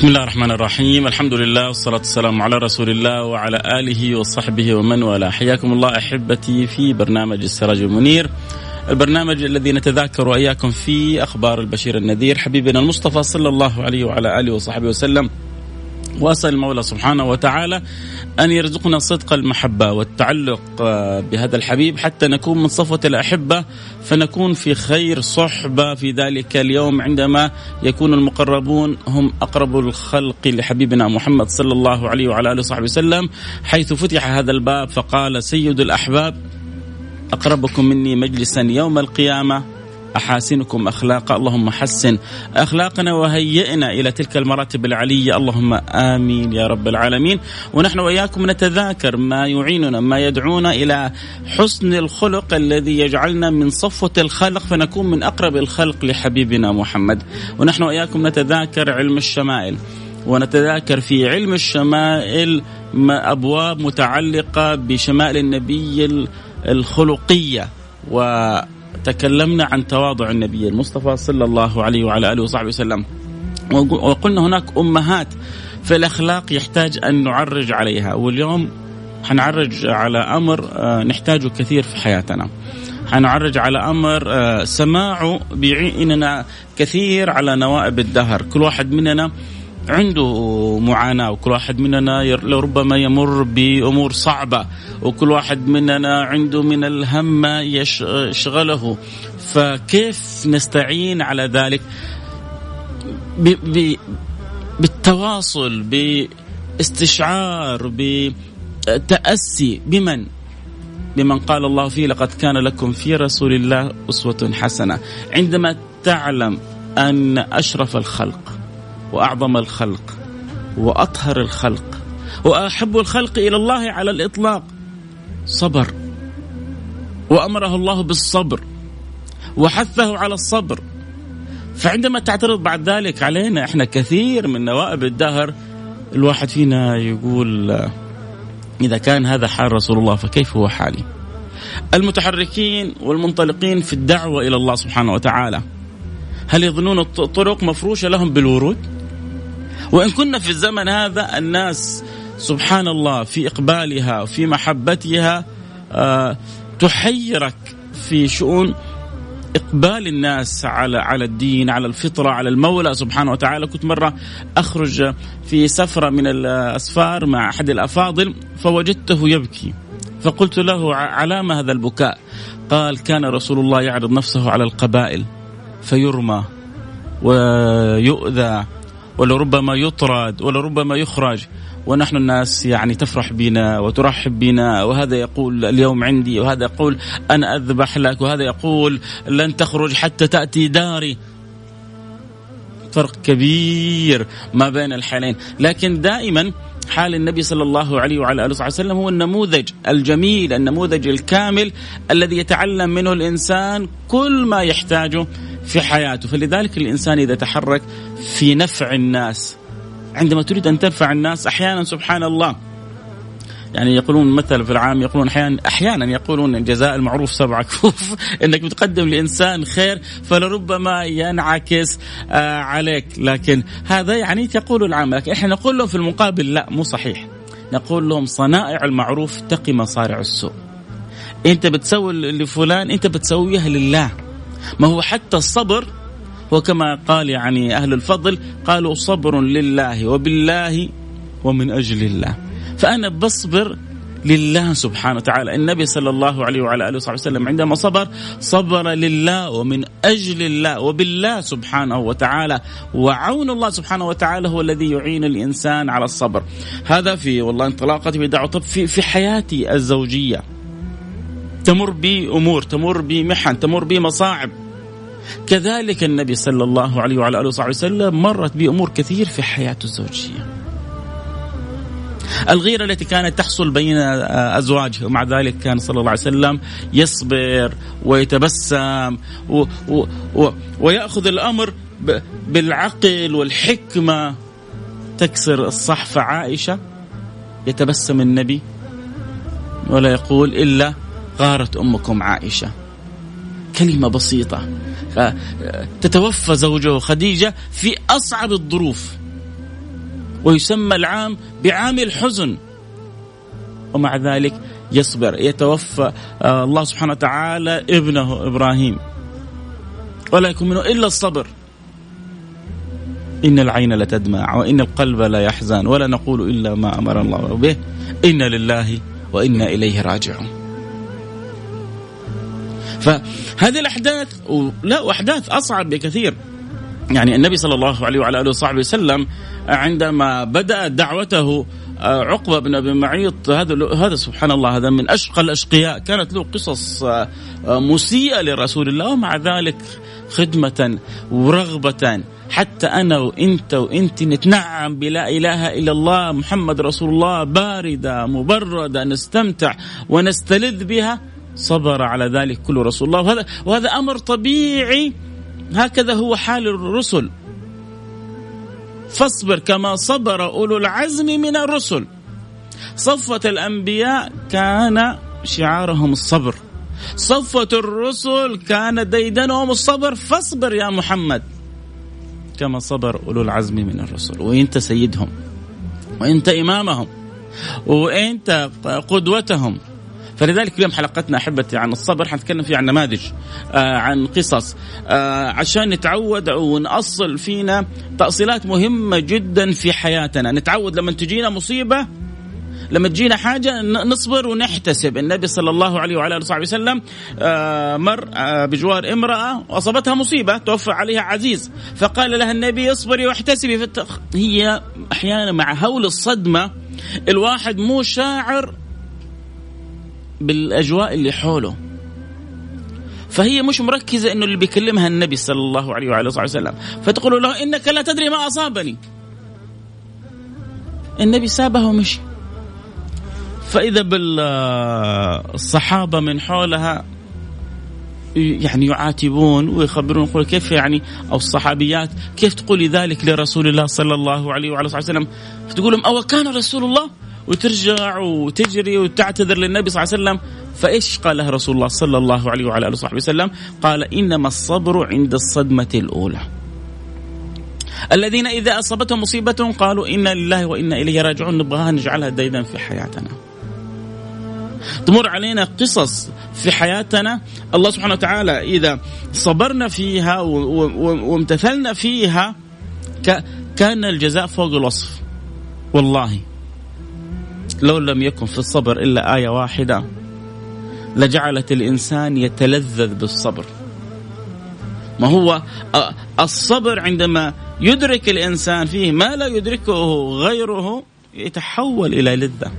بسم الله الرحمن الرحيم الحمد لله والصلاة والسلام على رسول الله وعلى آله وصحبه ومن والاه حياكم الله أحبتي في برنامج السراج المنير البرنامج الذي نتذاكر وإياكم فيه أخبار البشير النذير حبيبنا المصطفى صلى الله عليه وعلى آله وصحبه وسلم واسال المولى سبحانه وتعالى أن يرزقنا صدق المحبة والتعلق آه، بهذا الحبيب. حتى نكون من صفوة الأحبة فنكون في خير صحبة في ذلك اليوم عندما يكون المقربون هم أقرب الخلق لحبيبنا محمد صلى الله عليه وعلى آله وصحبه وسلم. حيث فتح هذا الباب فقال سيد الأحباب أقربكم مني مجلسا يوم القيامة. أحاسنكم أخلاقا اللهم حسن أخلاقنا وهيئنا إلى تلك المراتب العلية. اللهم آمين يا رب العالمين. ونحن وإياكم نتذاكر ما يعيننا ما يدعونا إلى حسن الخلق الذي يجعلنا من صفوة الخلق فنكون من أقرب الخلق لحبيبنا محمد. ونحن وإياكم نتذاكر علم الشمائل ونتذاكر في علم الشمائل أبواب متعلقة بشمائل النبي الخلقية. و تكلمنا عن تواضع النبي المصطفى صلى الله عليه وعلى آله وصحبه وسلم. وقلنا هناك أمهات في الأخلاق يحتاج أن نعرج عليها واليوم حنعرج على أمر آه، نحتاجه كثير في حياتنا. حنعرج على أمر آه، سماعه بيعيننا كثير على نوائب الدهر. كل واحد مننا عنده معاناة وكل واحد مننا لربما يمر بأمور صعبة وكل واحد مننا عنده من الهم ما يشغله فكيف نستعين على ذلك؟ بالتواصل باستشعار بتأسي. بمن؟ بمن قال الله فيه لقد كان لكم في رسول الله أسوة حسنة. عندما تعلم أن أشرف الخلق وأعظم الخلق وأطهر الخلق وأحب الخلق إلى الله على الإطلاق صبر وأمره الله بالصبر وحثه على الصبر فعندما تعترض بعد ذلك علينا إحنا كثير من نوائب الدهر الواحد فينا يقول إذا كان هذا حال رسول الله فكيف هو حالي؟ المتحركين والمنطلقين في الدعوة إلى الله سبحانه وتعالى هل يظنون الطرق مفروشة لهم بالورود؟ وإن كنا في الزمن هذا الناس سبحان الله في إقبالها وفي محبتها آه تحيرك في شؤون إقبال الناس على على الدين على الفطرة على المولى سبحانه وتعالى. كنت مرة أخرج في سفرة من الأسفار مع أحد الأفاضل فوجدته يبكي. فقلت له علام هذا البكاء؟ قال كان رسول الله يعرض نفسه على القبائل فيرمى ويؤذى ولربما يطرد ولربما يخرج. ونحن الناس يعني تفرح بنا وترحب بنا وهذا يقول اليوم عندي وهذا يقول أنا أذبح لك وهذا يقول لن تخرج حتى تأتي داري. فرق كبير ما بين الحالين. لكن دائما حال النبي صلى الله عليه وعلى آله وسلم هو النموذج الجميل النموذج الكامل الذي يتعلم منه الإنسان كل ما يحتاجه في حياته. فلذلك الإنسان إذا تحرك في نفع الناس عندما تريد أن تنفع الناس أحيانا سبحان الله يعني يقولون مثل في العام يقولون أحيانا أحيانا يقولون جزاء المعروف سبع كفوف. إنك بتقدم لإنسان خير فلربما ينعكس آه عليك. لكن هذا يعني تقول العام. لكن إحنا نقول لهم في المقابل لا مو صحيح. نقول لهم صنائع المعروف تقي مصارع السوء. أنت بتسوي لفلان أنت بتسويها لله. ما هو حتى الصبر وكما قال يعني أهل الفضل قالوا صبر لله وبالله ومن أجل الله. فأنا بصبر لله سبحانه وتعالى. النبي صلى الله عليه وعلى آله وصحبه وسلم عندما صبر صبر لله ومن أجل الله وبالله سبحانه وتعالى. وعون الله سبحانه وتعالى هو الذي يعين الإنسان على الصبر. هذا في والله انطلاقتي بدعوه طب في في حياتي الزوجية. تمر بي أمور تمر بي محن تمر بي مصاعب. كذلك النبي صلى الله عليه وعلى آله وصحبه وسلم مرت بأمور كثير في حياته الزوجية. الغيرة التي كانت تحصل بين ازواجه ومع ذلك كان صلى الله عليه وسلم يصبر ويتبسم و و و ويأخذ الأمر بالعقل والحكمة. تكسر الصحفه عائشة يتبسم النبي ولا يقول إلا غارت أمكم عائشة. كلمة بسيطة. تتوفى زوجه خديجة في أصعب الظروف. ويسمى العام بعام الحزن. ومع ذلك يصبر يتوفى آه، الله سبحانه وتعالى ابنه إبراهيم. ولا يكون منه إلا الصبر. إن العين لتدمع وإن القلب لا يحزن ولا نقول إلا ما أمر الله به. إنا لله وإنا إليه راجعون. فهذه الأحداث لا وأحداث أصعب بكثير. يعني النبي صلى الله عليه وعلى آله وصحبه وسلم عندما بدأ دعوته آه، عقبة بن أبي معيط هذا هذا سبحان الله هذا من أشقى الأشقياء. كانت له قصص آه، مسيئة لرسول الله ومع ذلك خدمة ورغبة. حتى أنا وإنت وإنت نتنعم بلا إله إلا الله محمد رسول الله باردة مبردة نستمتع ونستلذ بها. صبر على ذلك كل رسول الله. وهذا وهذا أمر طبيعي هكذا هو حال الرسل. فاصبر كما صبر أولو العزم من الرسل. صفوة الأنبياء كان شعارهم الصبر. صفوة الرسل كان ديدنهم الصبر. فاصبر يا محمد كما صبر أولو العزم من الرسل. وأنت سيدهم وأنت إمامهم وأنت قدوتهم. فلذلك اليوم حلقتنا أحبتي عن الصبر حنتكلم فيها عن نماذج آه عن قصص آه عشان نتعود ونأصل فينا تأصيلات مهمة جدا في حياتنا. نتعود لما تجينا مصيبة لما تجينا حاجة نصبر ونحتسب. النبي صلى الله عليه وعلى آله وصحبه وسلم آه مر آه بجوار امرأة وأصابتها مصيبة توفى عليها عزيز. فقال لها النبي اصبري واحتسبي. هي أحيانا مع هول الصدمة الواحد مو شاعر بالأجواء اللي حوله. فهي مش مركزة إنه اللي بيكلمها النبي صلى الله عليه وعلى آله وسلم. فتقول له إنك لا تدري ما أصابني. النبي سابها ومشي. فإذا بالصحابة من حولها يعني يعاتبون ويخبرون يقول كيف يعني أو الصحابيات كيف تقولي ذلك لرسول الله صلى الله عليه وعلى آله وسلم؟ فتقول لهم أو كان رسول الله وترجع وتجري وتعتذر للنبي صلى الله عليه وسلم فإيش قال له رسول الله صلى الله عليه وعلى آله وصحبه وسلم؟ قال إنما الصبر عند الصدمة الأولى. الذين إذا أصابتهم مصيبة قالوا إنا لله وإنا إليه راجعون نبغاها نجعلها ديدا في حياتنا. تمر علينا قصص في حياتنا الله سبحانه وتعالى إذا صبرنا فيها وامتثلنا فيها كان الجزاء فوق الوصف والله لو لم يكن في الصبر إلا آية واحدة لجعلت الإنسان يتلذذ بالصبر. ما هو؟ الصبر عندما يدرك الإنسان فيه ما لا يدركه غيره يتحول إلى لذة.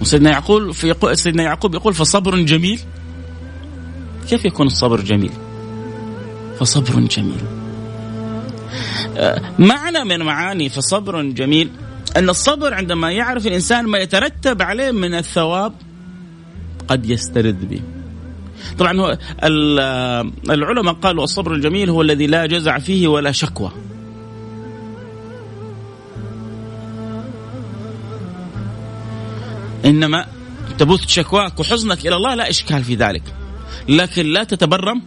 وسيدنا يعقوب في سيدنا يعقوب يقول فصبر جميل؟ كيف يكون الصبر جميل؟ فصبر جميل. معنى من معاني فصبر جميل؟ أن الصبر عندما يعرف الإنسان ما يترتب عليه من الثواب قد يسترد به. طبعا هو العلماء قالوا الصبر الجميل هو الذي لا جزع فيه ولا شكوى. إنما تبث شكواك وحزنك إلى الله لا إشكال في ذلك. لكن لا تتبرم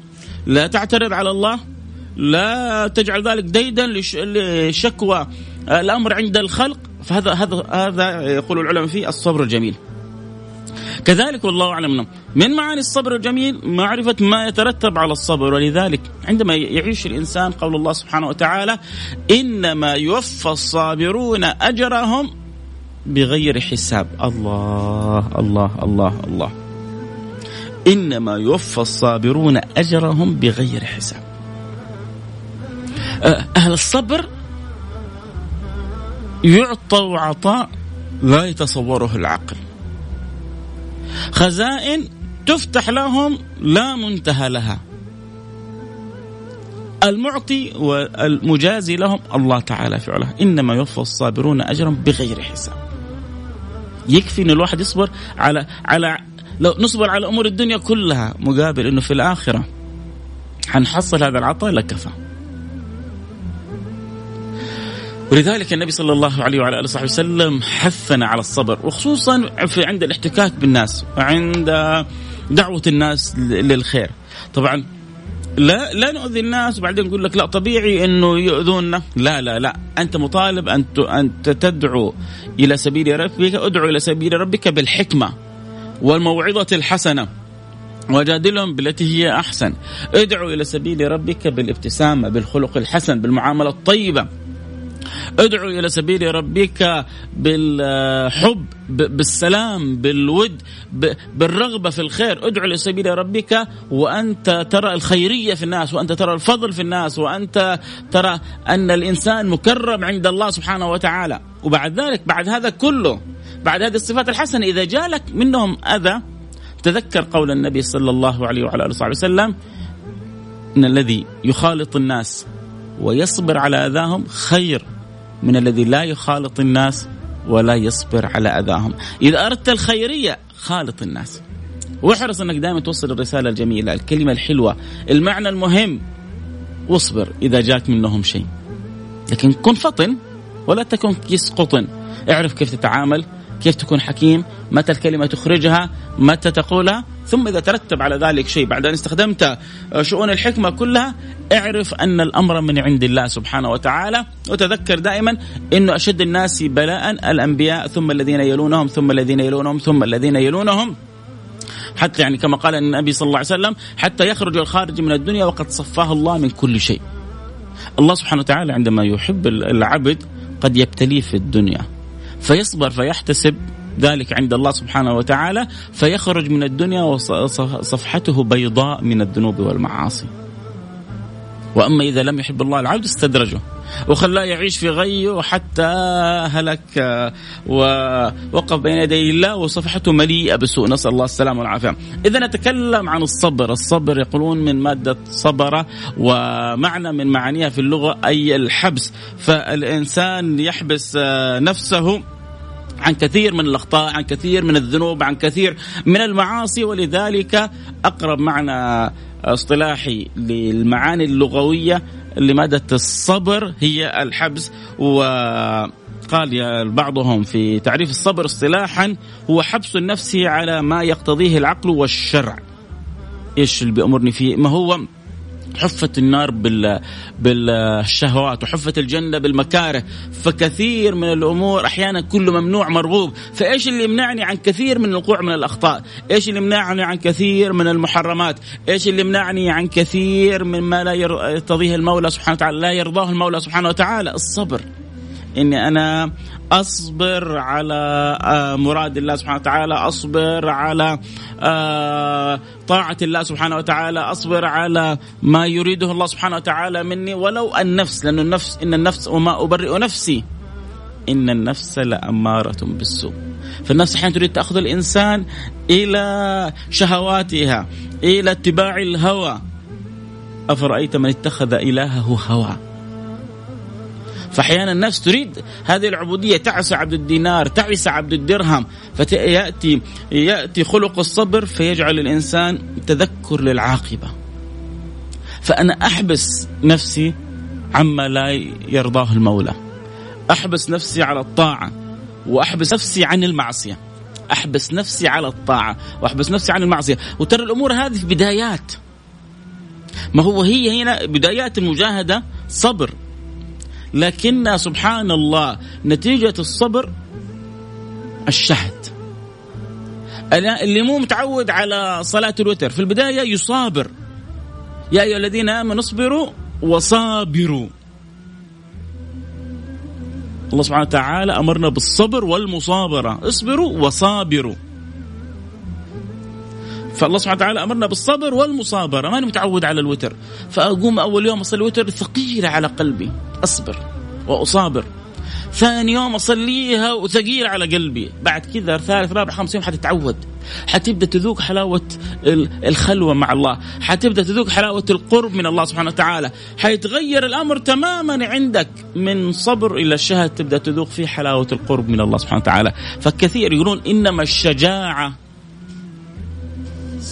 لا تعترض على الله لا تجعل ذلك ديدا لشكوى. الأمر عند الخلق فهذا هذا هذا يقول العلماء فيه الصبر الجميل. كذلك والله أعلم من معاني الصبر الجميل معرفة ما يترتب على الصبر ولذلك عندما يعيش الإنسان قول الله سبحانه وتعالى إنما يوفى الصابرون أجرهم بغير حساب. الله الله الله الله. إنما يوفى الصابرون أجرهم بغير حساب. أهل الصبر يعطوا عطاء لا يتصوره العقل. خزائن تفتح لهم لا منتهى لها. المعطي والمجازي لهم الله تعالى في علاه إنما يوفى الصابرون اجرا بغير حساب. يكفي إن الواحد يصبر على على لو نصبر على أمور الدنيا كلها مقابل إنه في الآخرة حنحصل هذا العطاء لكفى. ولذلك النبي صلى الله عليه وعلى آله وصحبه وسلم حثنا على الصبر وخصوصا في عند الاحتكاك بالناس وعند دعوة الناس للخير. طبعا لا لا نؤذي الناس وبعدين نقول لك لا طبيعي إنه يؤذونا لا لا لا أنت مطالب أن انت تدعو إلى سبيل ربك ادعو إلى سبيل ربك بالحكمة والموعظة الحسنة وجادلهم بالتي هي أحسن. ادعو إلى سبيل ربك بالابتسامة بالخلق الحسن بالمعاملة الطيبة. ادعو إلى سبيل ربك بالحب بالسلام بالود بالرغبة في الخير. ادعو إلى سبيل ربك وأنت ترى الخيرية في الناس وأنت ترى الفضل في الناس وأنت ترى أن الإنسان مكرم عند الله سبحانه وتعالى. وبعد ذلك بعد هذا كله بعد هذه الصفات الحسنة إذا جالك منهم أذى تذكر قول النبي صلى الله عليه وعلى آله وصحبه وسلم إن الذي يخالط الناس ويصبر على أذاهم خير. من الذي لا يخالط الناس ولا يصبر على أذاهم. إذا أردت الخيرية خالط الناس. واحرص أنك دائما توصل الرسالة الجميلة الكلمة الحلوة المعنى المهم. واصبر إذا جاك منهم شيء. لكن كن فطن ولا تكن كيس قطن اعرف كيف تتعامل كيف تكون حكيم متى الكلمة تخرجها متى تقولها. ثم إذا ترتب على ذلك شيء بعد أن استخدمت شؤون الحكمة كلها اعرف أن الأمر من عند الله سبحانه وتعالى. وتذكر دائما أنه أشد الناس بلاء الأنبياء ثم الذين يلونهم ثم الذين يلونهم ثم الذين يلونهم. حتى يعني كما قال النبي صلى الله عليه وسلم حتى يخرج الخارج من الدنيا وقد صفاه الله من كل شيء. الله سبحانه وتعالى عندما يحب العبد قد يبتليه في الدنيا. فيصبر فيحتسب ذلك عند الله سبحانه وتعالى فيخرج من الدنيا وصفحته بيضاء من الذنوب والمعاصي. وأما إذا لم يحب الله العبد استدرجه. وخلاه يعيش في غيه حتى هلك ووقف بين يدي الله وصفحته مليئة بسوء نسأل الله السلامة والعافية. إذا نتكلم عن الصبر، الصبر يقولون من مادة صبر ومعنى من معانيها في اللغة أي الحبس، فالإنسان يحبس نفسه عن كثير من الأخطاء عن كثير من الذنوب عن كثير من المعاصي ولذلك أقرب معنى اصطلاحي للمعاني اللغوية لمادة الصبر هي الحبس. وقال بعضهم في تعريف الصبر اصطلاحا هو حبس النفس على ما يقتضيه العقل والشرع. إيش اللي بيأمرني فيه؟ ما هو حفت النار بال بالشهوات وحفت الجنة بالمكاره. فكثير من الأمور أحيانا كله ممنوع مرغوب. فإيش اللي يمنعني عن كثير من الوقوع من الأخطاء؟ إيش اللي يمنعني عن كثير من المحرمات؟ إيش اللي يمنعني عن كثير مما لا يرتضيه المولى سبحانه وتعالى لا يرضاه المولى سبحانه وتعالى؟ الصبر. إني أنا أصبر على آه، مراد الله سبحانه وتعالى أصبر على آه، طاعة الله سبحانه وتعالى أصبر على ما يريده الله سبحانه وتعالى مني. ولو النفس لأن النفس إن النفس وما أبرئ نفسي. إن النفس لأمارة بالسوء. فالنفس أحيانا تريد تأخذ الإنسان إلى شهواتها إلى اتباع الهوى. أفرأيت من اتخذ إلهه هوى؟ فأحيانا النفس تريد هذه العبودية تعس عبد الدينار تعس عبد الدرهم فياتي يأتي خلق الصبر فيجعل الإنسان تذكر للعاقبة. فأنا أحبس نفسي عما لا يرضاه المولى. أحبس نفسي على الطاعة وأحبس نفسي عن المعصية. أحبس نفسي على الطاعة وأحبس نفسي عن المعصية. وترى الأمور هذه في بدايات. ما هو هي هنا بدايات المجاهدة صبر. لكن سبحان الله نتيجة الصبر الشهد. اللي مو متعود على صلاة الوتر في البداية يصابر. يا أيها الذين آمنوا اصبروا وصابروا. الله سبحانه وتعالى أمرنا بالصبر والمصابرة. اصبروا وصابروا. فالله سبحانه وتعالى أمرنا بالصبر والمصابرة ماني متعود على الوتر. فأقوم أول يوم أصلي الوتر ثقيله على قلبي أصبر وأصابر. ثاني يوم أصليها وثقيل على قلبي. بعد كذا ثالث رابع خامس يوم حتتعود. حتبدأ تذوق حلاوة الخلوة مع الله. حتبدأ تذوق حلاوة القرب من الله سبحانه وتعالى. حيتغير الأمر تماما عندك. من صبر إلى الشهد تبدأ تذوق فيه حلاوة القرب من الله سبحانه وتعالى. فكثير يقولون إنما الشجاعة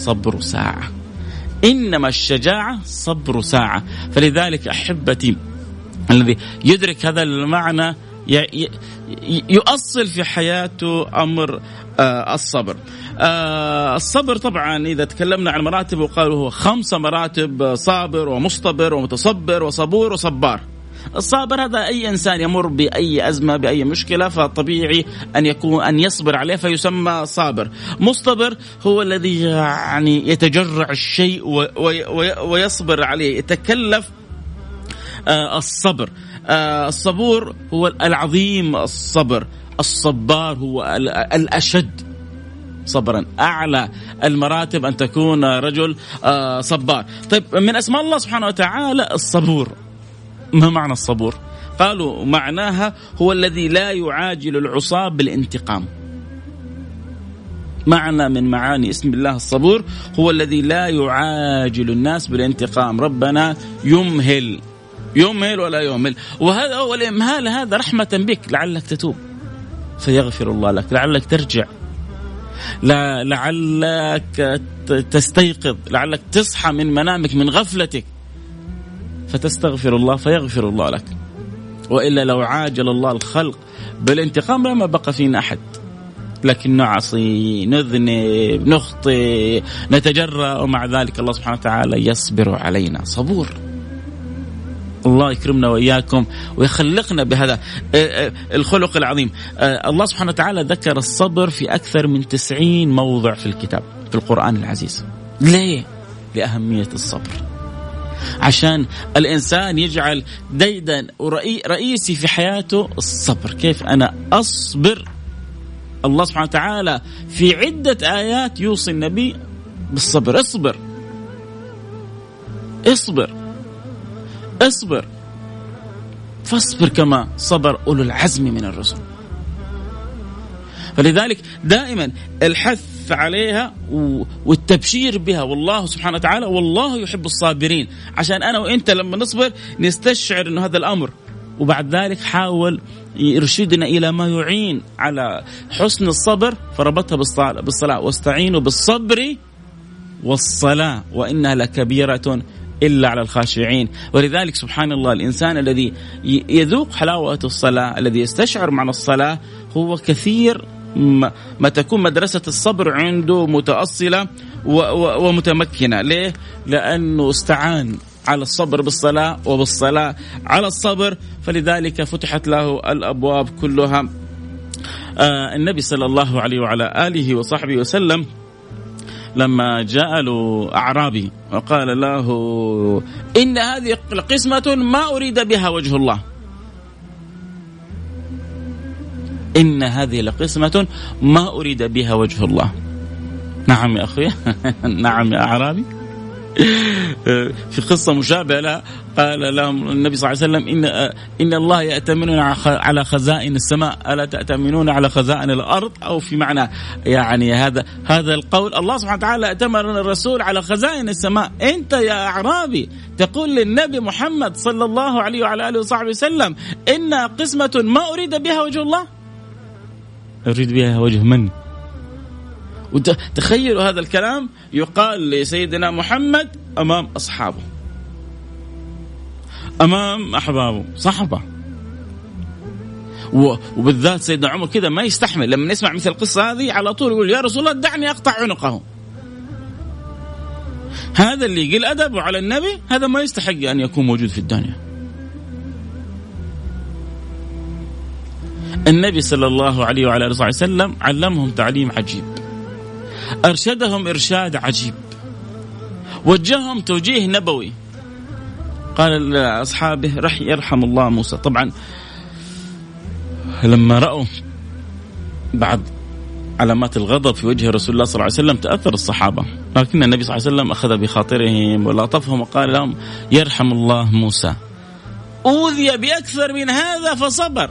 صبر ساعة إنما الشجاعة صبر ساعة فلذلك أحبتي الذي يدرك هذا المعنى يؤصل في حياته أمر آه، الصبر. آه، الصبر طبعا إذا تكلمنا عن مراتب وقالوا هو خمسه مراتب صابر ومصطبر ومتصبر وصبور وصبار. الصابر هذا أي إنسان يمر بأي أزمة بأي مشكلة فطبيعي أن يكون أن يصبر عليه فيسمى صابر. مصطبر هو الذي يعني يتجرع الشيء ويصبر عليه يتكلف آه، الصبر. آه، الصبور هو العظيم الصبر. الصبار هو الأشد صبرا. أعلى المراتب أن تكون رجل آه، صبار. طيب من أسماء الله سبحانه وتعالى الصبور. ما معنى الصبور؟ قالوا معناها هو الذي لا يعاجل العصاة بالانتقام. معنى من معاني اسم الله الصبور هو الذي لا يعاجل الناس بالانتقام. ربنا يمهل. يمهل ولا يهمل وهذا والإمهال هذا رحمة بك لعلك تتوب. فيغفر الله لك لعلك ترجع. لا لعلك تستيقظ لعلك تصحى من منامك من غفلتك. فتستغفر الله فيغفر الله لك. وإلا لو عاجل الله الخلق بالانتقام لما بقى فينا أحد. لكن نعصي نذنب نخطئ نتجرأ ومع ذلك الله سبحانه وتعالى يصبر علينا صبور. الله يكرمنا وإياكم ويخلقنا بهذا آه، آه، الخلق العظيم. آه، الله سبحانه وتعالى ذكر الصبر في أكثر من تسعين موضع في الكتاب في القرآن العزيز. ليه؟ لأهمية الصبر. عشان الإنسان يجعل ديدا ورئيسي في حياته الصبر. كيف أنا أصبر؟ الله سبحانه وتعالى في عدة آيات يوصي النبي بالصبر. اصبر. اصبر. اصبر. فاصبر كما صبر أولو العزم من الرسل. فلذلك دائما الحث عليها والتبشير بها والله سبحانه وتعالى والله يحب الصابرين. عشان أنا وإنت لما نصبر نستشعر إنه هذا الأمر. وبعد ذلك حاول يرشدنا إلى ما يعين على حسن الصبر فربطها بالصلاة واستعينوا بالصبر والصلاة وإنها لكبيرة إلا على الخاشعين. ولذلك سبحان الله الإنسان الذي يذوق حلاوة الصلاة الذي يستشعر معنى الصلاة هو كثير ما تكون مدرسة الصبر عنده متأصلة ومتمكنة. ليه؟ لأنه استعان على الصبر بالصلاة وبالصلاة على الصبر. فلذلك فتحت له الأبواب كلها. آه النبي صلى الله عليه وعلى آله وصحبه وسلم لما جاء له أعرابي وقال له إن هذه قسمة ما أريد بها وجه الله. إن هذه لقسمة ما أريد بها وجه الله. نعم يا أخوي نعم يا أعرابي. في قصة مشابهة لها قال لهم النبي صلى الله عليه وسلم إن, إن الله يأتمنون على خزائن السماء ألا تأتمنون على خزائن الأرض؟ أو في معنى يعني هذا هذا القول. الله سبحانه وتعالى أتمر الرسول على خزائن السماء. أنت يا أعرابي تقول للنبي محمد صلى الله عليه وعلى آله وصحبه وسلم إن قسمة ما أريد بها وجه الله؟ أريد بها وجه من؟ وتخيلوا هذا الكلام يقال لسيدنا محمد أمام أصحابه. أمام أحبابه صحبه وبالذات سيدنا عمر كذا ما يستحمل. لما يسمع مثل القصة هذه على طول يقول يا رسول الله دعني أقطع عنقه. هذا اللي يقل أدبه على النبي هذا ما يستحق أن يكون موجود في الدنيا. النبي صلى الله عليه وعلى آله وسلم علمهم تعليم عجيب. أرشدهم إرشاد عجيب. وجههم توجيه نبوي. قال لأصحابه رح يرحم الله موسى. طبعا لما رأوا بعض علامات الغضب في وجه رسول الله صلى الله عليه وسلم تأثر الصحابة. لكن النبي صلى الله عليه وسلم أخذ بخاطرهم ولطفهم وقال لهم يرحم الله موسى. أوذي بأكثر من هذا فصبر.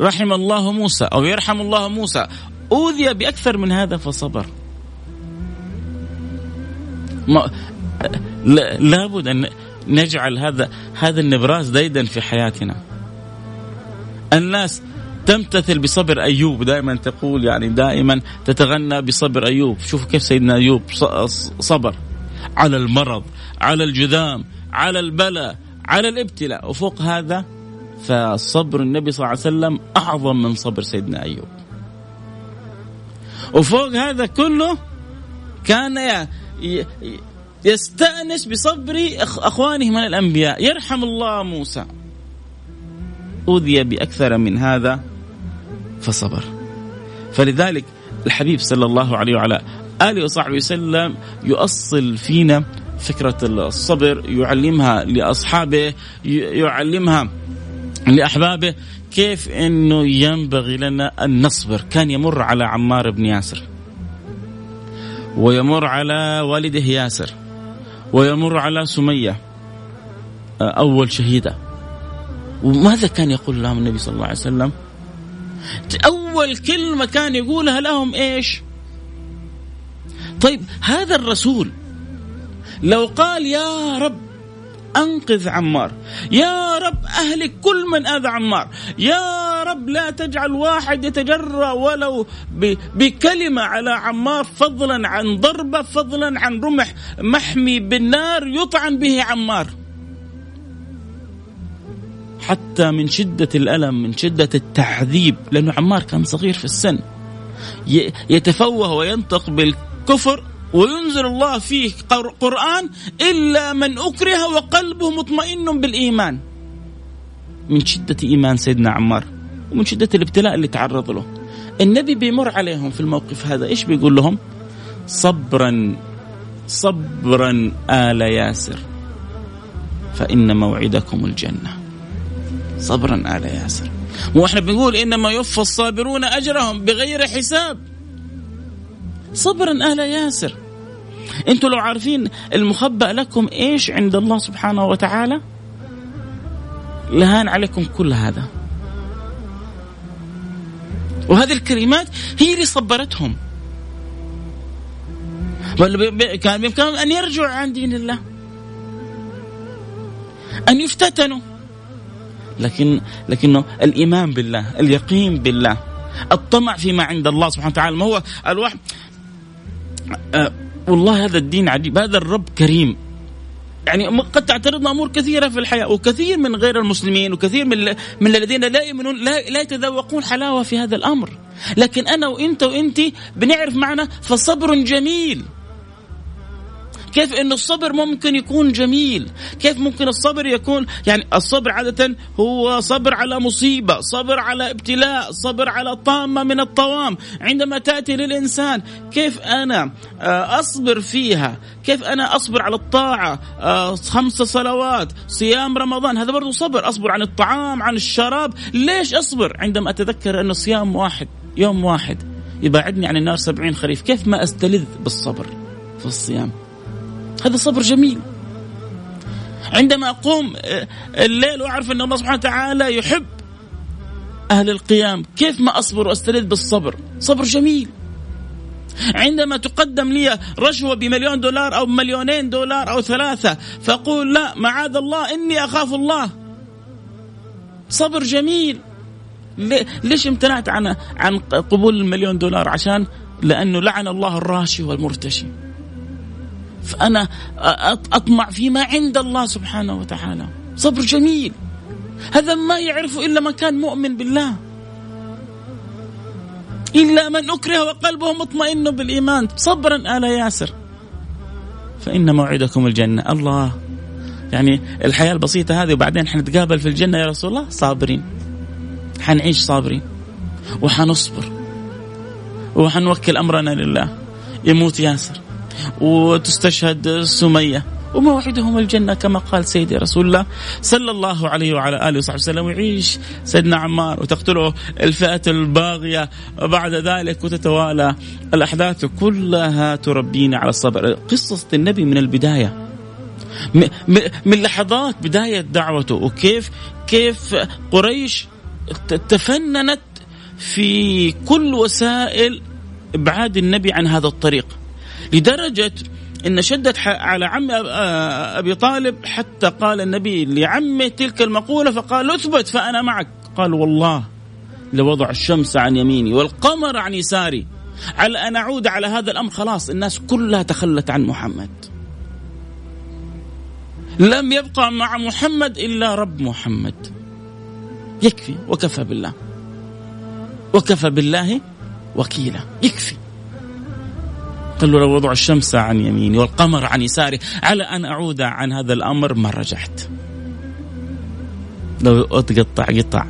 رحم الله موسى أو يرحم الله موسى. أوذي بأكثر من هذا فصبر. ما لابد أن نجعل هذا هذا النبراس ديدا في حياتنا. الناس تمتثل بصبر أيوب. دائما تقول يعني دائما تتغنى بصبر أيوب. شوف كيف سيدنا أيوب صبر. على المرض على الجذام على البلاء على الابتلاء. وفوق هذا فصبر النبي صلى الله عليه وسلم أعظم من صبر سيدنا أيوب. وفوق هذا كله كان يستأنس بصبر أخوانه من الأنبياء. يرحم الله موسى. أوذي بأكثر من هذا فصبر. فلذلك الحبيب صلى الله عليه وعلى آله وصحبه وسلم يؤصل فينا فكرة الصبر يعلمها لأصحابه يعلمها لأحبابه كيف أنه ينبغي لنا أن نصبر. كان يمر على عمار بن ياسر ويمر على والده ياسر ويمر على سمية أول شهيدة. وماذا كان يقول لهم النبي صلى الله عليه وسلم؟ أول كلمة كان يقولها لهم إيش؟ طيب هذا الرسول لو قال يا رب أنقذ عمار. يا رب أهلك كل من أذى عمار. يا رب لا تجعل واحد يتجرأ ولو بكلمة على عمار فضلا عن ضربة فضلا عن رمح محمي بالنار يطعن به عمار. حتى من شدة الألم من شدة التعذيب لأنه عمار كان صغير في السن يتفوه وينطق بالكفر وينزل الله فيه قرآن إلا من أكره وقلبه مطمئن بالإيمان. من شدة إيمان سيدنا عمار ومن شدة الابتلاء اللي تعرض له. النبي بيمر عليهم في الموقف هذا إيش بيقول لهم؟ صبرا صبرا آل ياسر فإن موعدكم الجنة. صبرا آل ياسر. وإحنا بنقول إنما يوفى الصابرون أجرهم بغير حساب. صبرا آل ياسر. أنتم لو عارفين المخبأ لكم إيش عند الله سبحانه وتعالى؟ لهان عليكم كل هذا. وهذه الكلمات هي اللي صبرتهم. كان بإمكانهم أن يرجعوا عن دين الله. أن يفتتنوا. لكن لكنه الإيمان بالله اليقين بالله الطمع فيما عند الله سبحانه وتعالى. ما هو الواحد آه، والله هذا الدين عجيب. هذا الرب كريم. يعني قد تعترضنا امور كثيرة في الحياة وكثير من غير المسلمين وكثير من من الذين لا يؤمنون لا, لا يتذوقون حلاوة في هذا الأمر. لكن أنا وإنت وانت بنعرف معنى فصبر جميل. كيف أن الصبر ممكن يكون جميل؟ كيف ممكن الصبر يكون؟ يعني الصبر عادة هو صبر على مصيبة صبر على ابتلاء صبر على طامة من الطوام. عندما تأتي للإنسان كيف أنا آه، أصبر فيها؟ كيف أنا أصبر على الطاعة؟ آه، خمس صلوات صيام رمضان هذا برضو صبر. أصبر عن الطعام عن الشراب. ليش أصبر؟ عندما أتذكر أن صيام واحد يوم واحد يبعدني عن النار سبعين خريف كيف ما أستلذ بالصبر في الصيام؟ هذا صبر جميل. عندما أقوم آه، الليل وأعرف أن الله سبحانه وتعالى يحب أهل القيام كيف ما أصبر وأستلذ بالصبر؟ صبر جميل. عندما تقدم لي رشوة بمليون دولار أو مليونين دولار أو ثلاثة فأقول لا معاذ الله إني أخاف الله. صبر جميل. ليش امتنعت عن عن قبول المليون دولار؟ عشان لأنه لعن الله الراشي والمرتشي. فأنا أطمع فيما عند الله سبحانه وتعالى. صبر جميل. هذا ما يعرفه إلا من كان مؤمن بالله. إلا من أكره وقلبه مطمئن بالإيمان. صبرا آل ياسر. فإن موعدكم الجنة. الله. يعني الحياة البسيطة هذه وبعدين حنتقابل في الجنة يا رسول الله؟ صابرين. حنعيش صابرين. وحنصبر. وحنوكل أمرنا لله. يموت ياسر. وتستشهد سمية. وموعدهم الجنة كما قال سيدي رسول الله صلى الله عليه وعلى آله وصحبه وسلم. ويعيش سيدنا عمار وتقتله الفئة الباغية. بعد ذلك وتتوالى الأحداث كلها تربينا على الصبر. قصة النبي من البداية. من لحظات بداية دعوته. وكيف كيف قريش تفننت في كل وسائل إبعاد النبي عن هذا الطريق. لدرجة إن شدت على عم أبي طالب حتى قال النبي لعمه تلك المقولة فقال اثبت فأنا معك. قال والله لوضع الشمس عن يميني والقمر عن يساري. على أن أعود على هذا الأمر. خلاص الناس كلها تخلت عن محمد. لم يبقى مع محمد إلا رب محمد. يكفي. وكفى بالله. وكفى بالله وكيلا. يكفي. قال له لو وضع الشمس عن يميني والقمر عن يساري. على أن أعود عن هذا الأمر ما رجعت. لو أتقطع قطع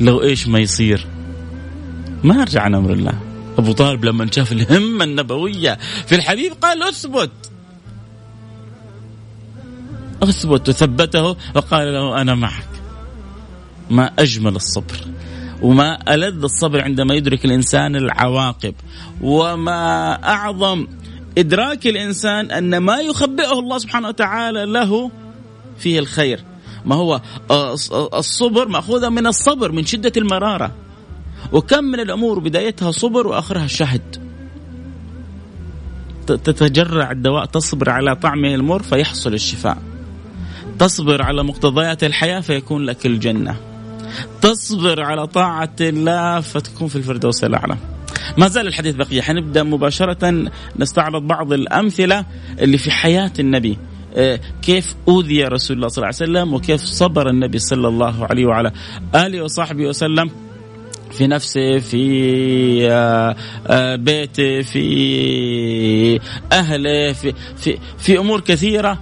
لو إيش ما يصير. ما أرجع عن أمر الله. أبو طالب لما شاف الهمة النبوية في الحبيب قال أثبت. أثبت وثبته وقال له أنا معك. ما أجمل الصبر. وما ألذ الصبر عندما يدرك الإنسان العواقب. وما أعظم إدراك الإنسان أن ما يخبئه الله سبحانه وتعالى له فيه الخير. ما هو؟ الصبر مأخوذة من الصبر من شدة المرارة. وكم من الأمور بدايتها صبر وآخرها شهد. تتجرع الدواء تصبر على طعمه المر فيحصل الشفاء. تصبر على مقتضيات الحياة فيكون لك الجنة. تصبر على طاعة الله فتكون في الفردوس الأعلى. ما زال الحديث بقية. حنبدأ مباشرة. نستعرض بعض الأمثلة اللي في حياة النبي. آه، كيف أوذي رسول الله صلى الله عليه وسلم وكيف صبر النبي صلى الله عليه وعلى آله وصحبه وسلم في نفسه في آه، آه، بيته في أهله في في في أمور كثيرة.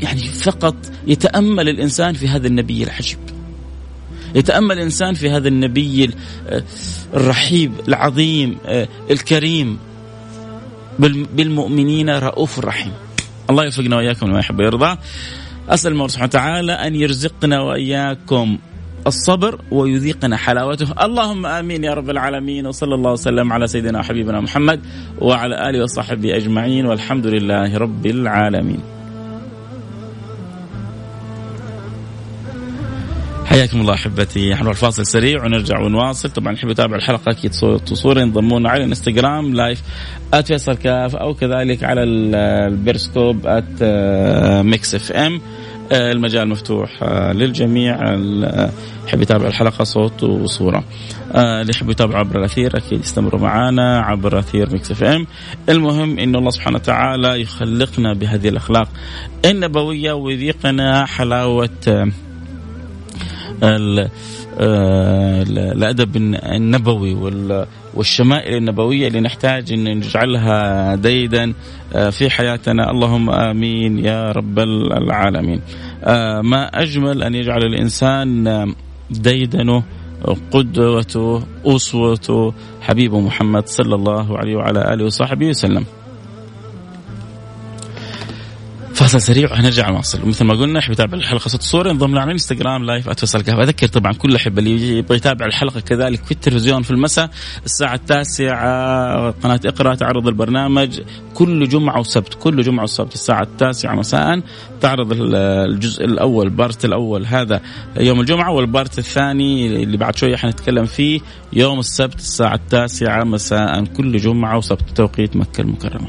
يعني فقط يتأمل الإنسان في هذا النبي العجيب. يتأمل الإنسان في هذا النبي الرحيب العظيم الكريم. بالمؤمنين رؤوف رحيم. الله يوفقنا وإياكم لما يحب ويرضى. أسأل الله سبحانه وتعالى أن يرزقنا وإياكم الصبر ويذيقنا حلاوته. اللهم آمين يا رب العالمين وصلى الله وسلم على سيدنا وحبيبنا محمد وعلى آله وصحبه أجمعين والحمد لله رب العالمين. حياكم الله أحبتي. نحن الفاصل سريع ونرجع ونواصل. طبعا نحب نتابع الحلقة أكيد صوت وصورة. ينضمونا على الانستغرام live @فيصل كاف أو كذلك على البيرسكوب @Mix FM. المجال مفتوح آه، للجميع. يحب يتابع الحلقة صوت وصورة. آه، اللي يحب يتابع عبر الأثير أكيد يستمروا معنا عبر أثير Mix FM. المهم انه الله سبحانه وتعالى يخلقنا بهذه الأخلاق النبوية ويذيقنا حلاوة آه، الأدب النبوي والشمائل النبوية اللي نحتاج إن نجعلها ديدنا آه، في حياتنا اللهم آمين يا رب العالمين. آه، ما أجمل أن يجعل الإنسان ديدنه قدوته أسوته حبيبه محمد صلى الله عليه وعلى آله وصحبه وسلم. فاصل سريع وحنرجع نواصل ومثل ما قلنا يحب يتابع الحلقة صوت صورة. ينضم لنا على الانستغرام لايف اتوصل كهف أذكر طبعا كل احب اللي يبغى يتابع الحلقة كذلك في التلفزيون في المساء الساعة التاسعة قناة اقرأ تعرض البرنامج. كل جمعة وسبت كل جمعة وسبت الساعة التاسعة مساء تعرض الجزء الأول part الأول هذا يوم الجمعة وال part الثاني اللي بعد شوية حنتكلم فيه يوم السبت الساعة التاسعة مساء كل جمعة وسبت. توقيت مكة المكرمة.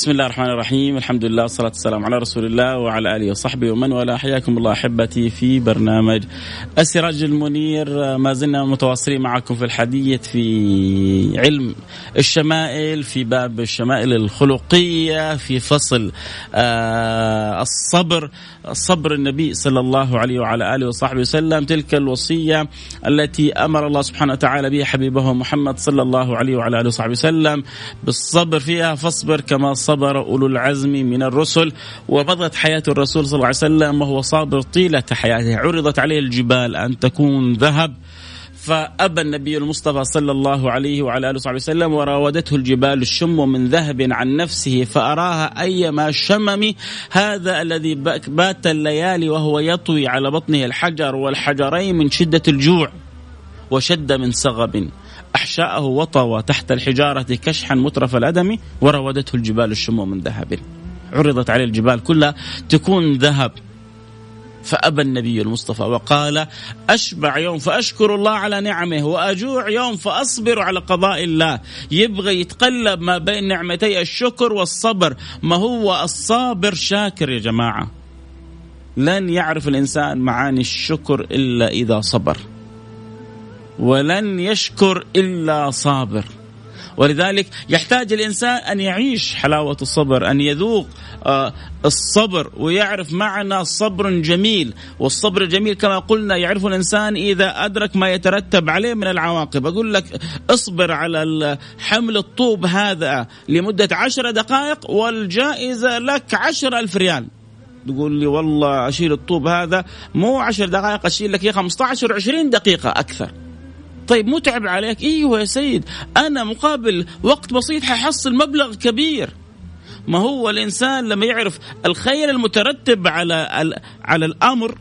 بسم الله الرحمن الرحيم الحمد لله والصلاة والسلام على رسول الله وعلى آله وصحبه ومن والاه حياكم الله أحبتي في برنامج السراج المنير ما زلنا متواصلين معكم في الحديث في علم الشمائل في باب الشمائل الخلقية في فصل الصبر صبر النبي صلى الله عليه وعلى آله وصحبه وسلم تلك الوصية التي أمر الله سبحانه وتعالى بها حبيبه محمد صلى الله عليه وعلى آله وصحبه وسلم بالصبر فيها فاصبر كما صبر أولو العزم من الرسل ومضت حياة الرسول صلى الله عليه وسلم وهو صابر طيلة حياته. عرضت عليه الجبال أن تكون ذهب. فأبى النبي المصطفى صلى الله عليه وعلى آله وصحبه وسلم وراودته الجبال الشم من ذهب عن نفسه فأراها أيما شمم هذا الذي بات الليالي وهو يطوي على بطنه الحجر والحجرين من شدة الجوع وشد من صغب أحشاءه وطوى تحت الحجارة كشحا مترف الأدم وراودته الجبال الشم من ذهب. عرضت عليه الجبال كلها تكون ذهب. فأبى النبي المصطفى وقال أشبع يوم فأشكر الله على نعمه وأجوع يوم فأصبر على قضاء الله. يبغى يتقلب ما بين نعمتي الشكر والصبر. ما هو الصابر شاكر يا جماعة؟ لن يعرف الإنسان معاني الشكر إلا إذا صبر. ولن يشكر إلا صابر ولذلك يحتاج الإنسان أن يعيش حلاوة الصبر، أن يذوق آه، الصبر ويعرف معنى صبر جميل، والصبر الجميل كما قلنا يعرف الإنسان إذا أدرك ما يترتب عليه من العواقب، أقول لك اصبر على حمل الطوب هذا لمدة عشر دقائق والجائزة لك عشر ألف ريال. تقول لي والله أشيل الطوب هذا مو عشر دقائق أشيل لك 15 20 دقيقة أكثر. طيب متعب عليك؟ إيوه يا سيد أنا مقابل وقت بسيط ححصل مبلغ كبير. ما هو الإنسان لما يعرف الخير المترتب على على الأمر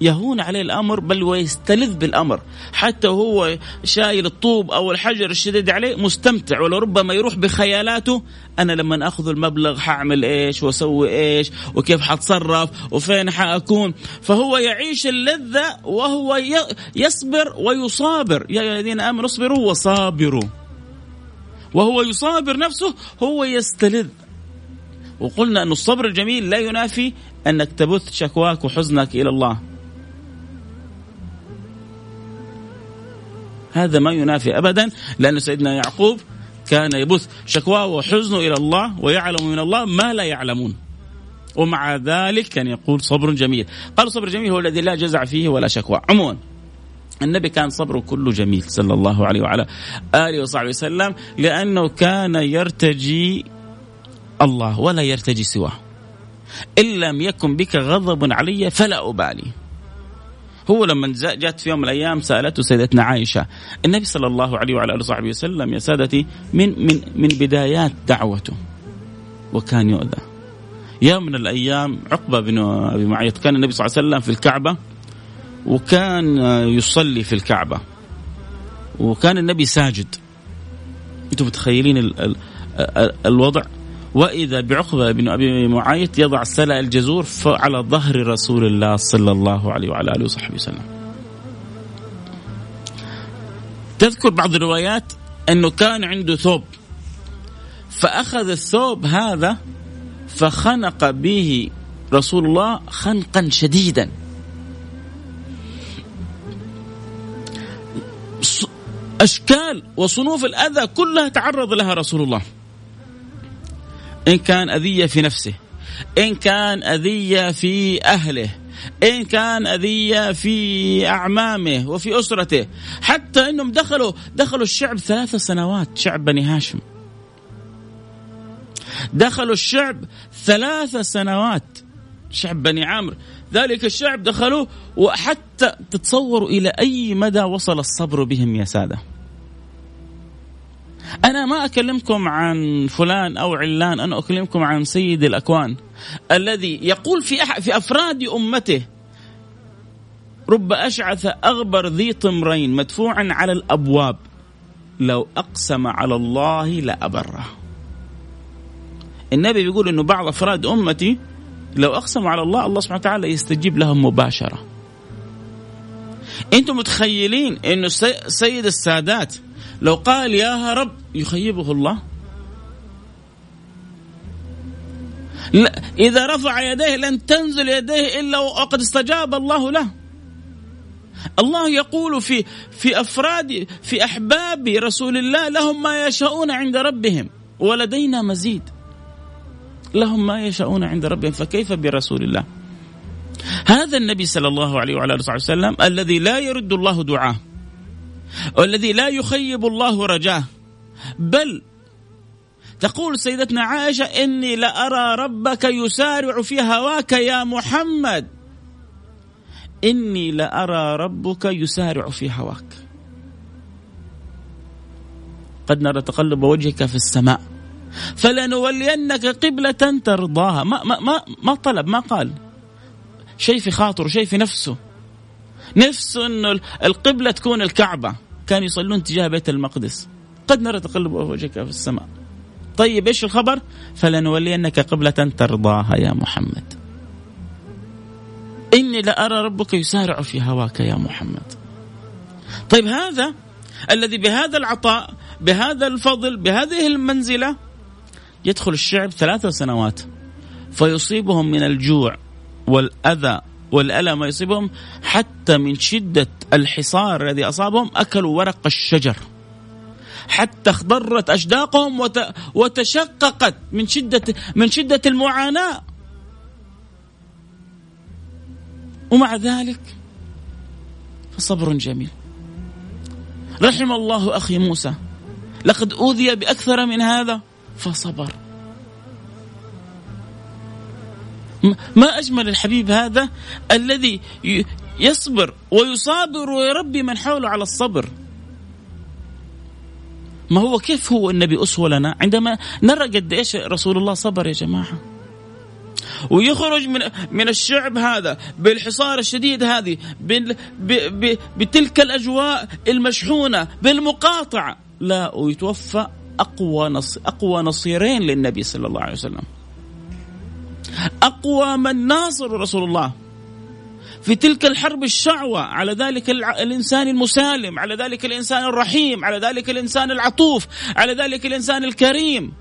يهون عليه الأمر بل ويستلذ بالأمر. حتى وهو شايل الطوب أو الحجر الشديد عليه مستمتع ولربما يروح بخيالاته أنا لما أخذ المبلغ حاعمل إيش وأسوي إيش وكيف حتصرف وفين حأكون؟ فهو يعيش اللذة وهو يصبر ويصابر. يا أيها الذين آمنوا اصبروا وصابروا. وهو يصابر نفسه هو يستلذ. وقلنا أن الصبر الجميل لا ينافي أنك تبث شكواك وحزنك إلى الله. هذا ما ينافي ابدا لأن سيدنا يعقوب كان يبث شكواه وحزنه إلى الله ويعلم من الله ما لا يعلمون. ومع ذلك كان يقول صبر جميل. قال صبر جميل هو الذي لا جزع فيه ولا شكوى. عموما النبي كان صبره كله جميل صلى الله عليه وعلى آله وصحبه وسلم لأنه كان يرتجي الله ولا يرتجي سواه. إن لم يكن بك غضب علي فلا أبالي. هو لما جاءت في يوم من الأيام سألته سيدتنا عائشة النبي صلى الله عليه وعلى آله وصحبه وسلم يا سادتي من من من بدايات دعوته؟ وكان يؤذى. يوم من الأيام عقبة بن أبي معيط كان النبي صلى الله عليه وسلم في الكعبة وكان يصلي في الكعبة. وكان النبي ساجد. أنتم متخيلين ال ال الوضع؟ وإذا بعقبة بن أبي معيط يضع سلع الجزور على ظهر رسول الله صلى الله عليه وعلى آله وصحبه وسلم. تذكر بعض الروايات أنه كان عنده ثوب فأخذ الثوب هذا فخنق به رسول الله خنقا شديدا. أشكال وصنوف الأذى كلها تعرض لها رسول الله. إن كان أذية في نفسه إن كان أذية في أهله إن كان أذية في أعمامه وفي أسرته حتى أنهم دخلوا دخلوا الشعب ثلاث سنوات شعب بني هاشم. دخلوا الشعب ثلاث سنوات شعب بني عامر. ذلك الشعب دخلوا وحتى تتصوروا إلى أي مدى وصل الصبر بهم يا سادة. أنا ما أكلمكم عن فلان أو علان أنا أكلمكم عن سيد الأكوان الذي يقول في أح في أفراد أمته رب أشعث أغبر ذي طمرين مدفوعا على الأبواب لو أقسم على الله لأبره. النبي بيقول أنه بعض أفراد أمتي لو أقسموا على الله الله سبحانه وتعالى يستجيب لهم مباشرة. أنتم متخيلين أنه سيد السادات لو قال يا رب يخيبه الله. لا إذا رفع يديه لن تنزل يديه إلا وقد استجاب الله له. الله يقول في في أفراد في أحباب رسول الله لهم ما يشاءون عند ربهم ولدينا مزيد. لهم ما يشاءون عند ربهم فكيف برسول الله؟ هذا النبي صلى الله عليه وعلى آله وسلم الذي لا يرد الله دعاه. والذي لا يخيب الله رجاه. بل تقول سيدتنا عائشة إني لأرى ربك يسارع في هواك يا محمد. إني لأرى ربك يسارع في هواك. قد نرى تقلب وجهك في السماء. فلنولينك قبلة ترضاها. ما, ما, ما, ما طلب ما قال. شيء في خاطره شيء في نفسه. نفسه إنه القبلة تكون الكعبة. كانوا يصلون تجاه بيت المقدس. قد نرى تقلب وجهك في السماء. طيب إيش الخبر؟ فلنولينك قبلة ترضاها يا محمد. إني لأرى ربك يسارع في هواك يا محمد. طيب هذا الذي بهذا العطاء بهذا الفضل بهذه المنزلة يدخل الشعب ثلاث سنوات. فيصيبهم من الجوع والأذى والألم يصيبهم حتى من شدة الحصار الذي أصابهم أكلوا ورق الشجر. حتى اخضرت أشداقهم وتشققت من شدة من شدة المعاناة. ومع ذلك فصبر جميل. رحم الله أخي موسى. لقد أوذي بأكثر من هذا فصبر. ما أجمل الحبيب هذا الذي يصبر ويصابر ويربي من حوله على الصبر. ما هو كيف هو النبي أسوة لنا؟ عندما نرى قد إيش رسول الله صبر يا جماعة. ويخرج من من الشعب هذا بالحصار الشديد هذه بتلك الأجواء المشحونة بالمقاطعة. لا ويتوفى أقوى نص أقوى نصيرين للنبي صلى الله عليه وسلم. اقوى من ناصر رسول الله. في تلك الحرب الشعوة على ذلك الإنسان المسالم على ذلك الإنسان الرحيم على ذلك الإنسان العطوف على ذلك الإنسان الكريم.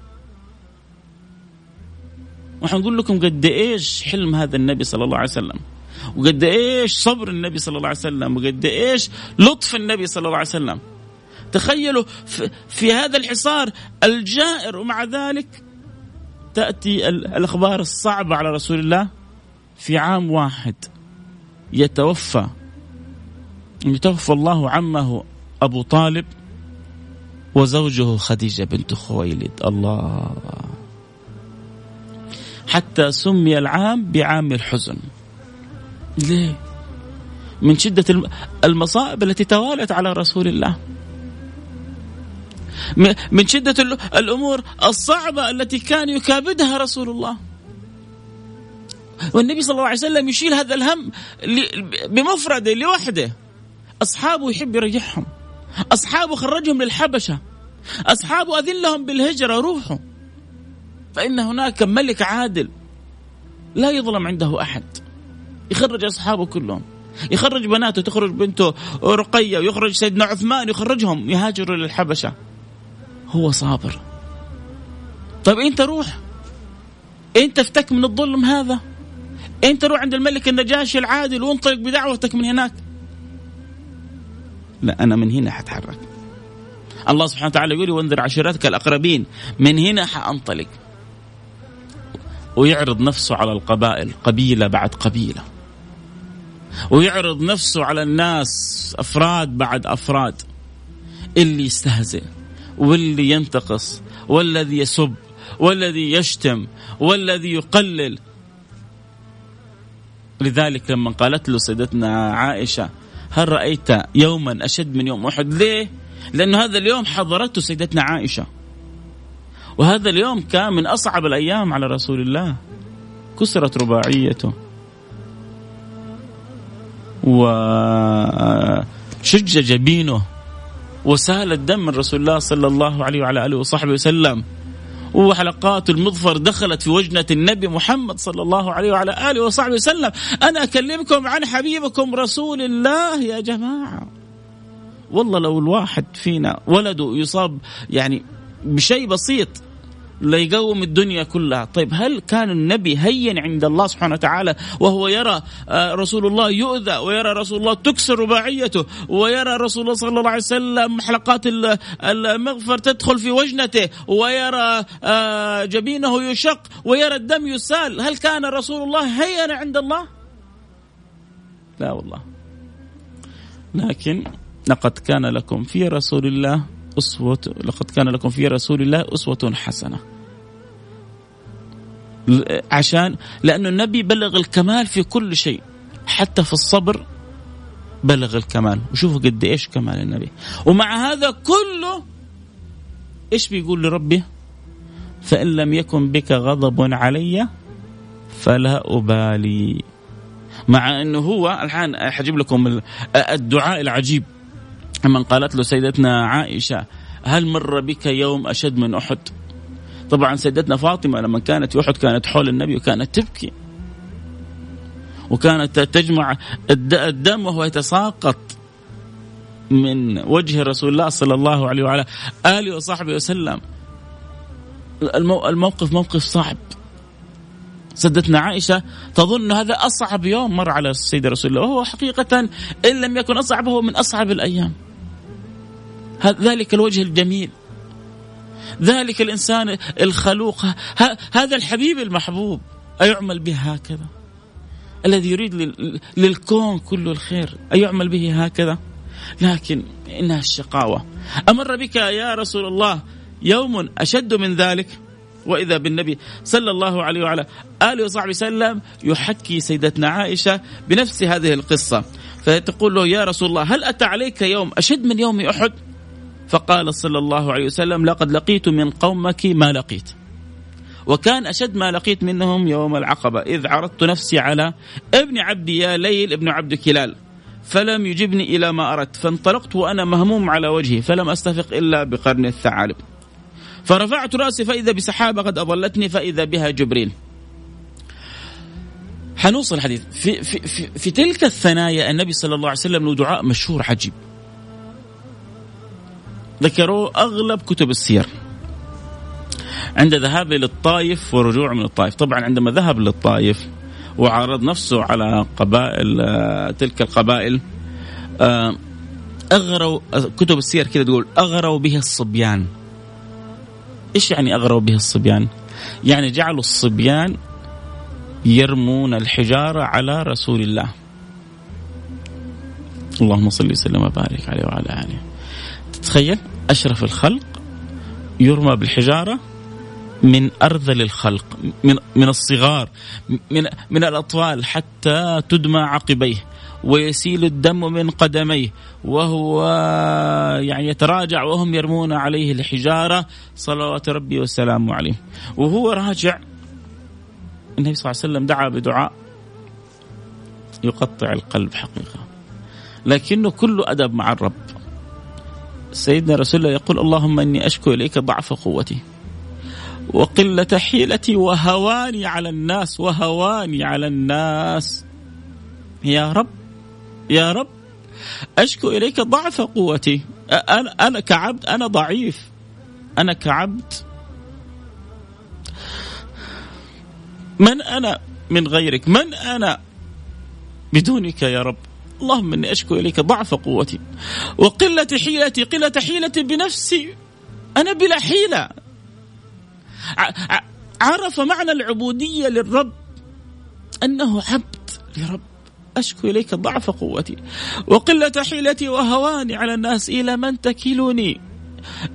وحنقول لكم قد إيش حلم هذا النبي صلى الله عليه وسلم؟ وقد إيش صبر النبي صلى الله عليه وسلم؟ وقد إيش لطف النبي صلى الله عليه وسلم؟ تخيلوا في هذا الحصار الجائر ومع ذلك تأتي الأخبار الصعبة على رسول الله في عام واحد. يتوفى. يتوفى الله عمه أبو طالب وزوجه خديجة بنت خويلد. الله. حتى سمي العام بعام الحزن. ليه؟ من شدة المصائب التي توالت على رسول الله. من شدة الأمور الصعبة التي كان يكابدها رسول الله. والنبي صلى الله عليه وسلم يشيل هذا الهم بمفرده لوحده. أصحابه يحب يرجعهم. أصحابه خرجهم للحبشة. أصحابه أذن لهم بالهجرة روحوا فإن هناك ملك عادل لا يظلم عنده أحد. يخرج أصحابه كلهم. يخرج بناته تخرج بنته رقية ويخرج سيدنا عثمان يخرجهم يهاجروا للحبشة. هو صابر. طيب أنت روح. أنت افتك من الظلم هذا. أنت روح عند الملك النجاشي العادل وانطلق بدعوتك من هناك. لا أنا من هنا حتحرك. الله سبحانه وتعالى يقول وانذر عشيرتك الأقربين. من هنا حأنطلق. ويعرض نفسه على القبائل. قبيلة بعد قبيلة. ويعرض نفسه على الناس أفراد بعد أفراد. اللي يستهزئ. واللي ينتقص والذي يسب والذي يشتم والذي يقلل. لذلك لما قالت له سيدتنا عائشة هل رأيت يوما أشد من يوم أحد؟ ليه؟ لأن هذا اليوم حضرته سيدتنا عائشة. وهذا اليوم كان من أصعب الأيام على رسول الله. كسرت رباعيته. وشج جبينه. وسال الدم من رسول الله صلى الله عليه وعلى آله وصحبه وسلم. وحلقات المظفر دخلت في وجنة النبي محمد صلى الله عليه وعلى آله وصحبه وسلم. أنا أكلمكم عن حبيبكم رسول الله يا جماعة. والله لو الواحد فينا ولده يصاب يعني بشيء بسيط ليقوم الدنيا كلها. طيب هل كان النبي هين عند الله سبحانه وتعالى وهو يرى آه، رسول الله يؤذى ويرى رسول الله تكسر رباعيته ويرى رسول الله صلى الله عليه وسلم حلقات المغفر تدخل في وجنته ويرى آه، جبينه يشق ويرى الدم يسال؟ هل كان رسول الله هين عند الله؟ لا والله. لكن لقد كان لكم في رسول الله أسوة لقد كان لكم في رسول الله أسوة حسنة. عشان لأنه النبي بلغ الكمال في كل شيء. حتى في الصبر بلغ الكمال. وشوفوا قد إيش كمال النبي. ومع هذا كله إيش بيقول لربه فإن لم يكن بك غضب علي فلا أبالي. مع أنه هو الآن حجيب لكم الدعاء العجيب. من قالت له سيدتنا عائشة هل مر بك يوم أشد من أحد؟ طبعا سيدتنا فاطمة لما كانت في أحد كانت حول النبي وكانت تبكي. وكانت تجمع الدم وهو يتساقط من وجه رسول الله صلى الله عليه وعلى آله وصحبه وسلم. الموقف موقف صعب. سدتنا عائشة تظن هذا أصعب يوم مر على السيد رسول الله وهو حقيقة إن لم يكن أصعب هو من أصعب الأيام. ذلك الوجه الجميل. ذلك الإنسان الخلوق. هذا الحبيب المحبوب أيعمل به هكذا؟ الذي يريد للكون كله الخير أيعمل به هكذا؟ لكن إنها الشقاوة. أمر بك يا رسول الله يوم أشد من ذلك؟ وإذا بالنبي صلى الله عليه وعلى آله وصحبه وسلم يحكي سيدتنا عائشة بنفس هذه القصة. فتقول له يا رسول الله هل أتى عليك يوم أشد من يوم أحد؟ فقال صلى الله عليه وسلم لقد لقيت من قومك ما لقيت. وكان أشد ما لقيت منهم يوم العقبة إذ عرضت نفسي على ابن عبد يا ليل ابن عبد كلال فلم يجبني إلى ما أردت فانطلقت وأنا مهموم على وجهي فلم أستفق إلا بقرن الثعالب. فرفعت رأسي فإذا بسحابة قد أضلتني فإذا بها جبريل. حنوصل الحديث. في, في, في, في تلك الثنايا النبي صلى الله عليه وسلم له دعاء مشهور عجيب. ذكروه أغلب كتب السير. عند ذهابه للطائف ورجوعه من الطائف. طبعا عندما ذهب للطائف وعرض نفسه على قبائل آه، تلك القبائل آه، أغروا كتب السير كذا تقول أغروا به الصبيان. إيش يعني أغروا به الصبيان؟ يعني جعلوا الصبيان يرمون الحجارة على رسول الله. اللهم صل وسلم وبارك عليه وعلى آله. تتخيل؟ أشرف الخلق يرمى بالحجارة من أرذل الخلق من من الصغار من من الأطفال حتى تدمى عقبيه ويسيل الدم من قدميه وهو يعني يتراجع وهم يرمون عليه الحجارة. صلوات ربي وسلامه عليه. وهو راجع النبي صلى الله عليه وسلم دعا بدعاء يقطع القلب حقيقة لكنه كله أدب مع الرب. سيدنا رسول الله يقول اللهم إني أشكو إليك ضعف قوتي وقلة حيلتي وهواني على الناس وهواني على الناس. يا رب يا رب أشكو إليك ضعف قوتي. أنا, أنا كعبد أنا ضعيف. أنا كعبد. من أنا من غيرك؟ من أنا بدونك يا رب؟ اللهم إني أشكو إليك ضعف قوتي وقلة حيلتي قلة حيلتي بنفسي. أنا بلا حيلة. عرف معنى العبودية للرب. أنه عبد لرب. أشكو إليك ضعف قوتي. وقلة حيلتي وهواني على الناس. إلى من تكلني؟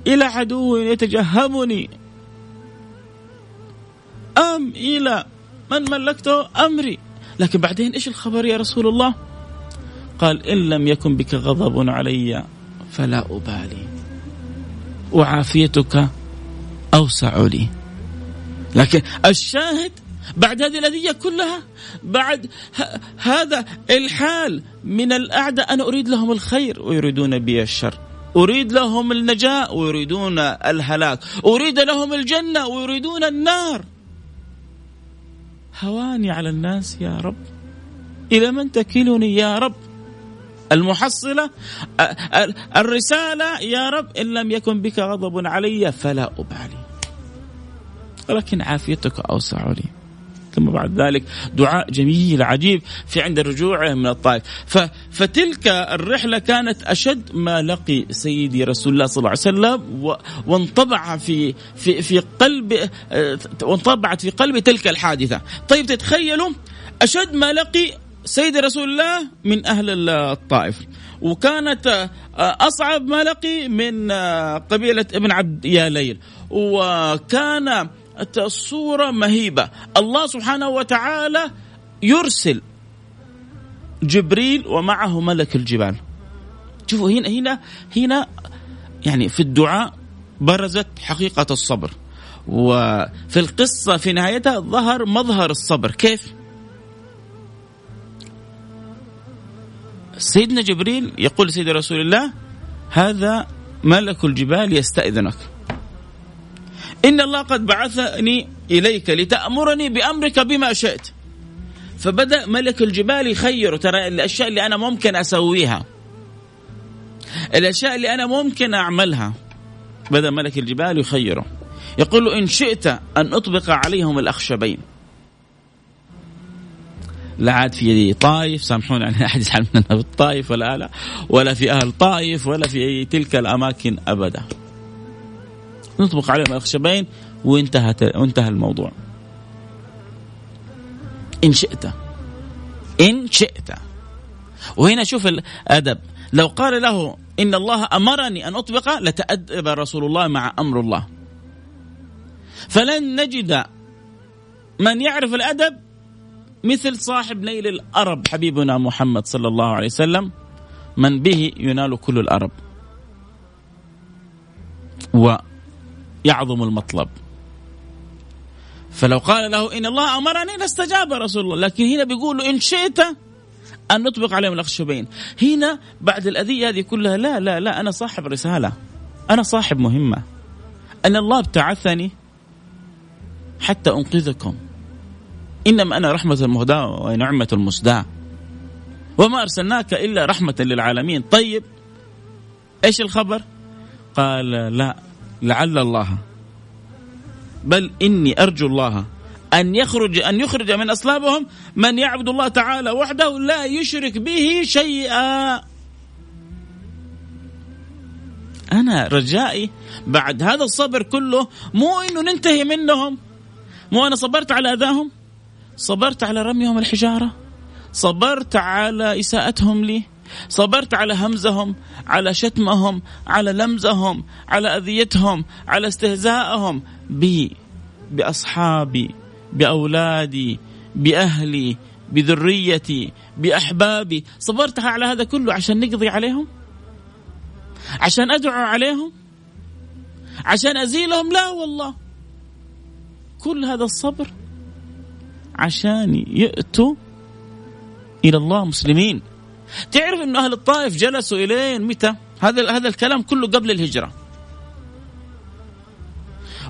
إلى عدو يتجهمني. أم إلى من ملكته أمري؟ لكن بعدين إيش الخبر يا رسول الله؟ قال إن لم يكن بك غضب علي فلا أبالي. وعافيتك أوسع لي. لكن الشاهد بعد هذه الأذية كلها بعد هذا الحال من الأعداء أنا أريد لهم الخير ويريدون بي الشر. أريد لهم النجاة ويريدون الهلاك. أريد لهم الجنة ويريدون النار. هواني على الناس يا رب. إلى من تكلني يا رب؟ المحصلة الرسالة يا رب إن لم يكن بك غضب علي فلا أبالي. ولكن عافيتك أوسع لي. ثم بعد ذلك دعاء جميل عجيب في عند رجوعه من الطائف. فتلك الرحلة كانت أشد ما لقي سيدي رسول الله صلى الله عليه وسلم وانطبع في في في قلب وانطبعت في قلب تلك الحادثة. طيب تتخيلوا أشد ما لقي سيد رسول الله من أهل الطائف. وكانت آه، أصعب ما لقي من آه، قبيلة ابن عبد يا ليل. وكان الصورة مهيبة. الله سبحانه وتعالى يرسل جبريل ومعه ملك الجبال. شوفوا هنا هنا هنا يعني في الدعاء برزت حقيقة الصبر. وفي القصة في نهايتها ظهر مظهر الصبر. كيف؟ سيدنا جبريل يقول لسيد رسول الله هذا ملك الجبال يستأذنك. إن الله قد بعثني إليك لتأمرني بأمرك بما شئت. فبدأ ملك الجبال يخير ترى الأشياء اللي أنا ممكن أسويها الأشياء اللي أنا ممكن أعملها. بدأ ملك الجبال يخيره. يقول إن شئت أن أطبق عليهم الأخشبين. لا عاد في طائف سامحوني عن أحد يزعل مننا في الطائف ولا لا ولا في أهل طائف ولا في تلك الأماكن أبدا. نطبق عليهم الخشبين وانتهت وانتهى الموضوع. إن شئت إن شئت. وهنا شوف الأدب لو قال له إن الله أمرني أن أطبق لتأدب رسول الله مع أمر الله. فلن نجد من يعرف الأدب مثل صاحب نيل الأرب حبيبنا محمد صلى الله عليه وسلم من به ينال كل الأرب. ويعظم المطلب. فلو قال له إن الله أمرني لاستجاب رسول الله لكن هنا بيقول إن شئت أن نطبق عليهم الأخشبين. هنا بعد الأذية هذه كلها لا لا لا أنا صاحب رسالة. أنا صاحب مهمة. أن الله ابتعثني حتى أنقذكم. إنما أنا رحمة المهداة ونعمة المسداة. وما أرسلناك إلا رحمة للعالمين. طيب إيش الخبر؟ قال لا لعل الله. بل إني أرجو الله أن يخرج أن يخرج من أصلابهم من يعبد الله تعالى وحده لا يشرك به شيئا. أنا رجائي بعد هذا الصبر كله مو إنه ننتهي منهم مو أنا صبرت على أذاهم. صبرت على رميهم الحجارة؟ صبرت على إساءتهم لي؟ صبرت على همزهم على شتمهم على لمزهم على أذيتهم على استهزائهم بي بأصحابي بأولادي بأهلي بذريتي بأحبابي. صبرت على هذا كله عشان نقضي عليهم؟ عشان أدعو عليهم؟ عشان أزيلهم؟ لا والله. كل هذا الصبر عشان يأتوا إلى الله مسلمين. تعرف أن أهل الطائف جلسوا إلين متى؟ هذا هذا الكلام كله قبل الهجرة.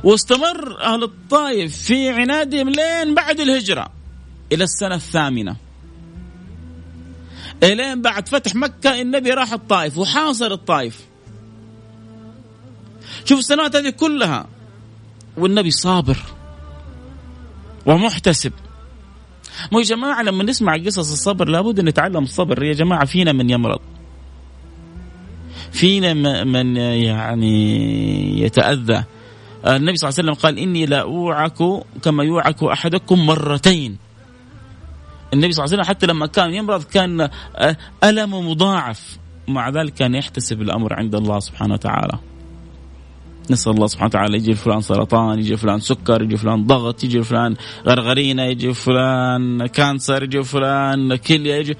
واستمر أهل الطائف في عنادهم لين بعد الهجرة إلى السنة الثامنة. إلين بعد فتح مكة النبي راح الطائف وحاصر الطائف. شوف السنوات هذه كلها والنبي صابر ومحتسب. مو يا جماعة لما نسمع قصص الصبر لابد نتعلم الصبر. يا جماعة فينا من يمرض. فينا من يعني يتأذى. النبي صلى الله عليه وسلم قال إني لا أوعك كما يوعك أحدكم مرتين. النبي صلى الله عليه وسلم حتى لما كان يمرض كان ألم مضاعف. مع ذلك كان يحتسب الأمر عند الله سبحانه وتعالى. نسأل الله سبحانه وتعالى يجي فلان سرطان يجي فلان سكر يجي فلان ضغط يجي فلان غرغرينة يجي فلان cancer يجي فلان كلية يجي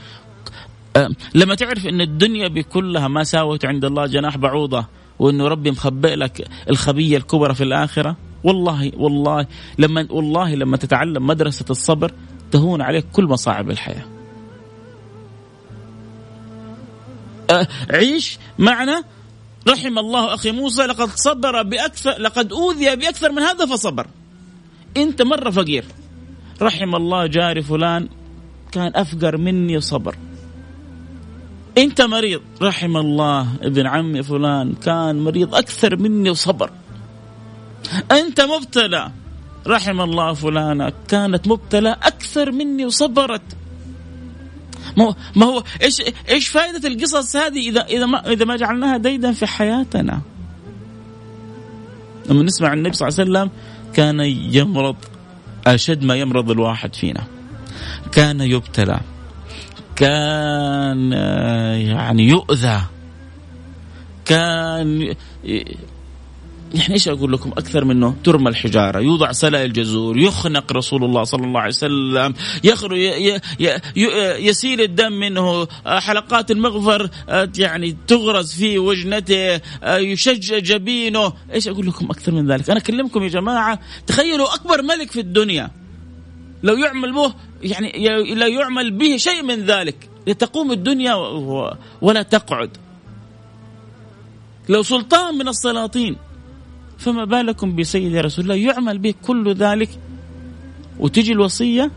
لما تعرف إن الدنيا بكلها ما ساوت عند الله جناح بعوضة وانه ربي مخبئ لك الخبية الكبرى في الآخرة والله والله لما والله لما تتعلم مدرسة الصبر تهون عليك كل مصاعب الحياة. أه عيش معنا رحم الله أخي موسى لقد صبر بأكثر لقد أوذي بأكثر من هذا فصبر. أنت مرة فقير. رحم الله جاري فلان كان أفقر مني وصبر أنت مريض. رحم الله ابن عمي فلان كان مريض أكثر مني وصبر أنت مبتلى. رحم الله فلانة كانت مبتلى أكثر مني وصبرت. ما ما هو إيش إيش فائدة القصص هذه اذا إذا ما إذا ما جعلناها ديدا في حياتنا؟ لما نسمع النبي صلى الله عليه وسلم كان يمرض أشد ما يمرض الواحد فينا. كان يبتلى. كان يعني يؤذى. كان يعني إيش أقول لكم؟ أكثر منه ترمى الحجارة. يوضع سلاء الجزور يخنق رسول الله صلى الله عليه وسلم يخرج يسيل الدم منه حلقات المغفر يعني تغرز في وجنته يشج جبينه. إيش أقول لكم أكثر من ذلك؟ أنا أكلمكم يا جماعة. تخيلوا أكبر ملك في الدنيا. لو يعمل به يعني لا يعمل به شيء من ذلك. لتقوم الدنيا ولا تقعد. لو سلطان من السلاطين. فما بالكم بسيد رسول الله. يعمل به كل ذلك وتجي الوصية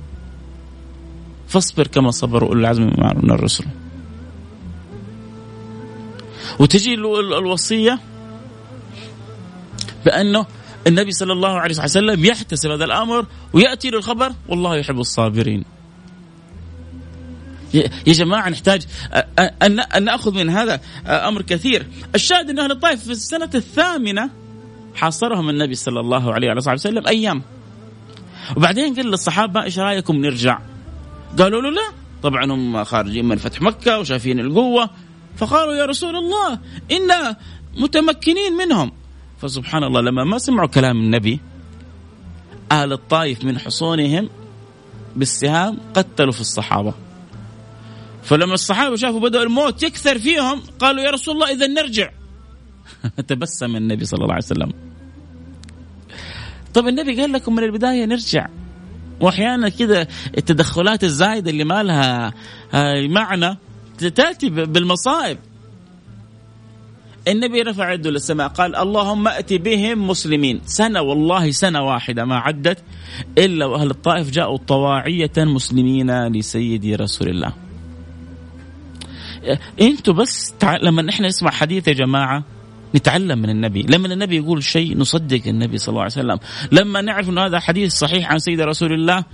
فاصبر كما صبر أولو العزم من الرسل. وتجي الوصية بأنه النبي صلى الله عليه وسلم يحتسب هذا الأمر ويأتي له الخبر والله يحب الصابرين. يا جماعة نحتاج أن نأخذ من هذا أمر كثير. الشاهد أن أهل الطائف في السنة الثامنة حاصرهم النبي صلى الله عليه وصحبه وسلم أيام. وبعدين قال للصحابة إيش رأيكم نرجع؟ قالوا له لا. طبعا هم خارجين من فتح مكة وشايفين القوة. فقالوا يا رسول الله إنا متمكنين منهم. فسبحان الله لما ما سمعوا كلام النبي أهل الطائف من حصونهم بالسهام قتلوا في الصحابة. فلما الصحابة شافوا بدأ الموت يكثر فيهم قالوا يا رسول الله إذا نرجع. تبسم النبي صلى الله عليه وسلم. طب النبي قال لكم من البداية نرجع. وأحيانا كذا التدخلات الزايدة اللي ما لها معنى تأتي بالمصائب. النبي رفع يده للسماء قال اللهم ائت بهم مسلمين. سنة والله سنة واحدة ما عدت إلا وأهل الطائف جاءوا طواعية مسلمين لسيدي رسول الله. أنتوا بس. لما إحنا نسمع حديث يا جماعة نتعلم من النبي. لما النبي يقول شيء نصدق النبي صلى الله عليه وسلم. لما نعرف أن هذا حديث صحيح عن سيد رسول الله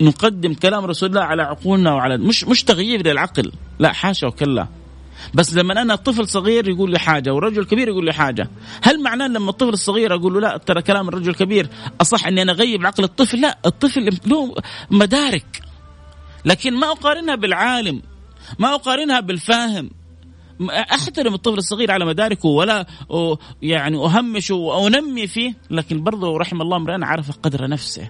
نقدم كلام رسول الله على عقولنا وعلى مش مش تغيير للعقل. لا حاشا وكلا. بس لما أنا طفل صغير يقول لي حاجة ورجل كبير يقول لي حاجة. هل معناه لما الطفل الصغير أقول له لا ترى كلام الرجل الكبير أصح إني أنا أغيب عقل الطفل؟ لا الطفل له مدارك. لكن ما أقارنها بالعالم ما أقارنها بالفاهم. أحترم الطفل الصغير على مداركه ولا يعني أهمشه وأنمي فيه لكن برضه رحم الله امرئ عرف قدر نفسه.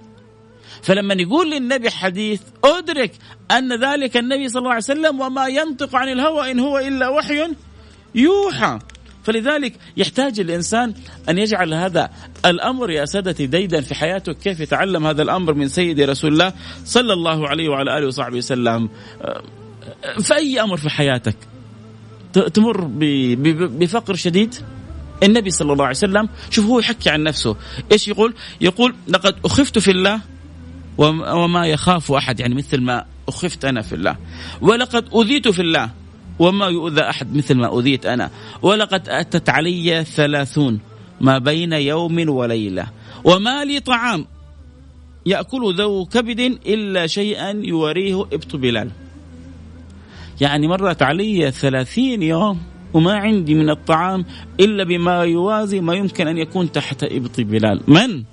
فلما يقول للنبي حديث أدرك أن ذلك النبي صلى الله عليه وسلم وما ينطق عن الهوى إن هو إلا وحي يوحى. فلذلك يحتاج الإنسان أن يجعل هذا الأمر يا سادتي ديدا في حياته كيف يتعلم هذا الأمر من سيدي رسول الله صلى الله عليه وعلى آله وصحبه وسلم. في اي أمر في حياتك؟ تمر بفقر شديد. النبي صلى الله عليه وسلم شوف هو يحكي عن نفسه. إيش يقول؟ يقول لقد أخفت في الله وما يخاف أحد يعني مثل ما أخفت أنا في الله. ولقد اذيت في الله وما يؤذى أحد مثل ما اذيت أنا. ولقد أتت علي ثلاثون ما بين يوم وليلة. وما لي طعام يأكل ذو كبد إلا شيئا يوريه ابط بلال. يعني مرت علي ثلاثين يوم وما عندي من الطعام إلا بما يوازي ما يمكن أن يكون تحت إبط بلال. من؟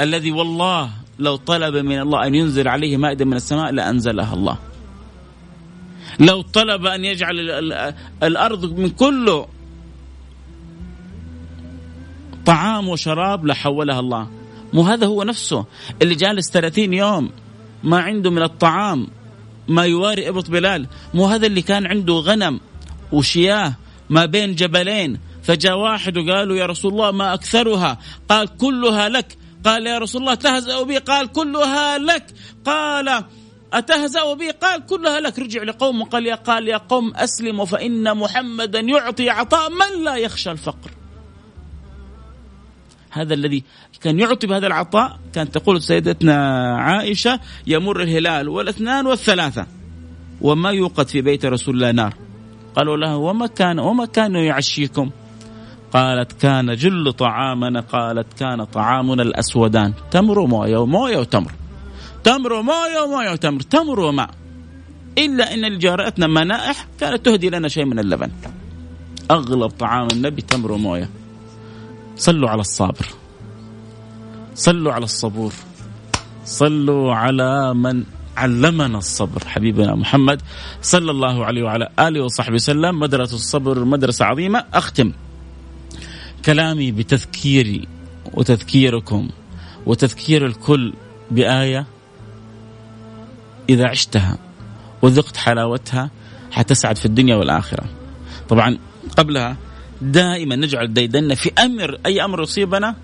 الذي والله لو طلب من الله أن ينزل عليه مائدة من السماء لأنزلها الله. لو طلب أن يجعل الأرض من كله طعام وشراب لحولها الله. مو هذا هو نفسه. اللي جالس 30 يوم ما عنده من الطعام ما يواري إبط بلال. مو هذا اللي كان عنده غنم وشياه ما بين جبلين. فجاء واحد وقالوا يا رسول الله ما أكثرها. قال كلها لك. قال يا رسول الله تهزأ بي؟ قال كلها لك. قال أتهزأ بي؟ قال كلها لك. رجع لقوم قال يا قال يا قوم أسلموا فإن محمدا يعطي عطاء من لا يخشى الفقر. هذا الذي كان يعطي بهذا العطاء كانت تقول سيدتنا عائشة يمر الهلال والاثنان والثلاثة وما يوقد في بيت رسول الله نار. قالوا له وما كان وما كان يعشيكم؟ قالت كان جل طعامنا قالت كان طعامنا الأسودان. تمر ومويه ومويه وتمر. تمر ومويه وموية وتمر. تمر وماء. إلا أن لجارتنا منائح كانت تهدي لنا شيء من اللبن. أغلب طعام النبي تمر وموية. صلوا على الصابر. صلوا على الصبور. صلوا على من علمنا الصبر حبيبنا محمد صلى الله عليه وعلى آله وصحبه وسلم. مدرسة الصبر مدرسة عظيمة. أختم كلامي بتذكيري وتذكيركم وتذكير الكل بآية إذا عشتها وذقت حلاوتها حتسعد في الدنيا والآخرة. طبعا قبلها دائما نجعل ديدنا في أمر أي أمر يصيبنا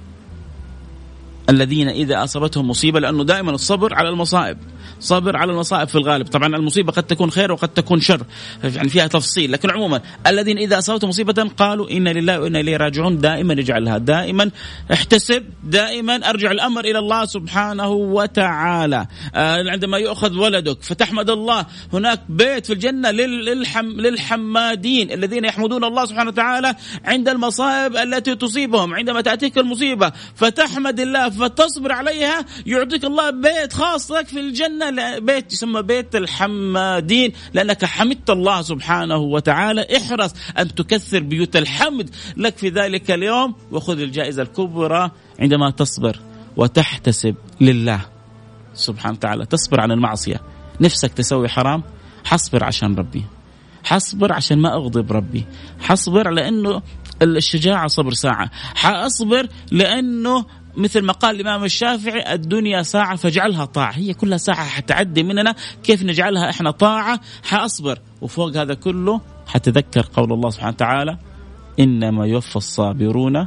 الذين إذا أصابتهم مصيبة لأنه دائما الصبر على المصائب. صبر على المصائب في الغالب. طبعا المصيبة قد تكون خير وقد تكون شر يعني فيها تفصيل. لكن عموما الذين إذا أصابتهم مصيبة قالوا إنا لله وإنا إليه راجعون دائما اجعلها دائما احتسب دائما أرجع الأمر إلى الله سبحانه وتعالى. آه عندما يؤخذ ولدك فتحمد الله هناك بيت في الجنة للحم للحمادين الذين يحمدون الله سبحانه وتعالى عند المصائب التي تصيبهم. عندما تأتيك المصيبة فتحمد الله فتصبر عليها يعطيك الله بيت خاص لك في الجنة. بيت يسمى بيت الحمادين لأنك حمدت الله سبحانه وتعالى احرص أن تكثر بيوت الحمد. لك في ذلك اليوم وخذ الجائزة الكبرى عندما تصبر وتحتسب لله سبحانه وتعالى. تصبر عن المعصية. نفسك تسوي حرام؟ حصبر عشان ربي. حصبر عشان ما أغضب ربي. حصبر لأنه الشجاعة صبر ساعة. حاصبر لأنه مثل ما قال الإمام الشافعي الدنيا ساعة فاجعلها طاعة. هي كلها ساعة حتعدي مننا كيف نجعلها إحنا طاعة؟ حأصبر. وفوق هذا كله حتذكر قول الله سبحانه وتعالى إنما يوفى الصابرون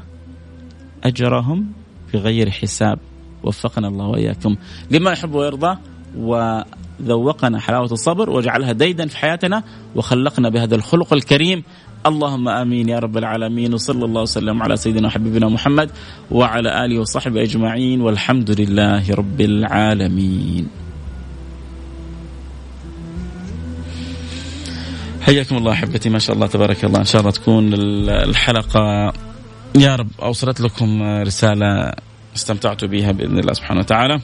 أجرهم بغير حساب. وفقنا الله وإياكم. لما يحب ويرضى وذوقنا حلاوة الصبر وجعلها ديدا في حياتنا وخلقنا بهذا الخلق الكريم. اللهم آمين يا رب العالمين وصلى الله وسلم على سيدنا وحبيبنا محمد وعلى آله وصحبه أجمعين والحمد لله رب العالمين. حياكم الله أحبتي ما شاء الله تبارك الله إن شاء الله تكون الحلقة يا رب أوصلت لكم رسالة استمتعتوا بها بإذن الله سبحانه وتعالى.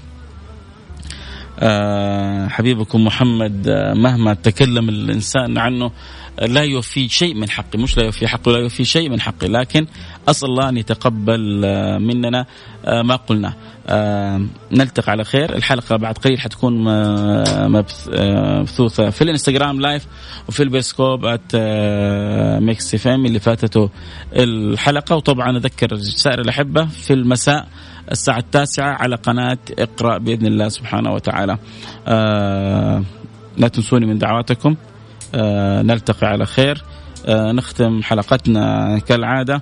أه حبيبكم محمد مهما تكلم الإنسان عنه لا يوفي شيء من حقي. مش لا يوفي حقه لا يوفي شيء من حقي. لكن أسأل الله أن يتقبل آه، مننا آه، ما قلنا. آه، نلتقي على خير. الحلقة بعد قليل حتكون مبثوثة في الإنستغرام live وفي البيرسكوب at Mix FM اللي فاتته الحلقة. وطبعا أذكر سائر الأحبة في المساء الساعة التاسعة على قناة اقرأ بإذن الله سبحانه وتعالى. لا تنسوني من دعواتكم. نلتقي على خير. آه، نختم حلقتنا كالعادة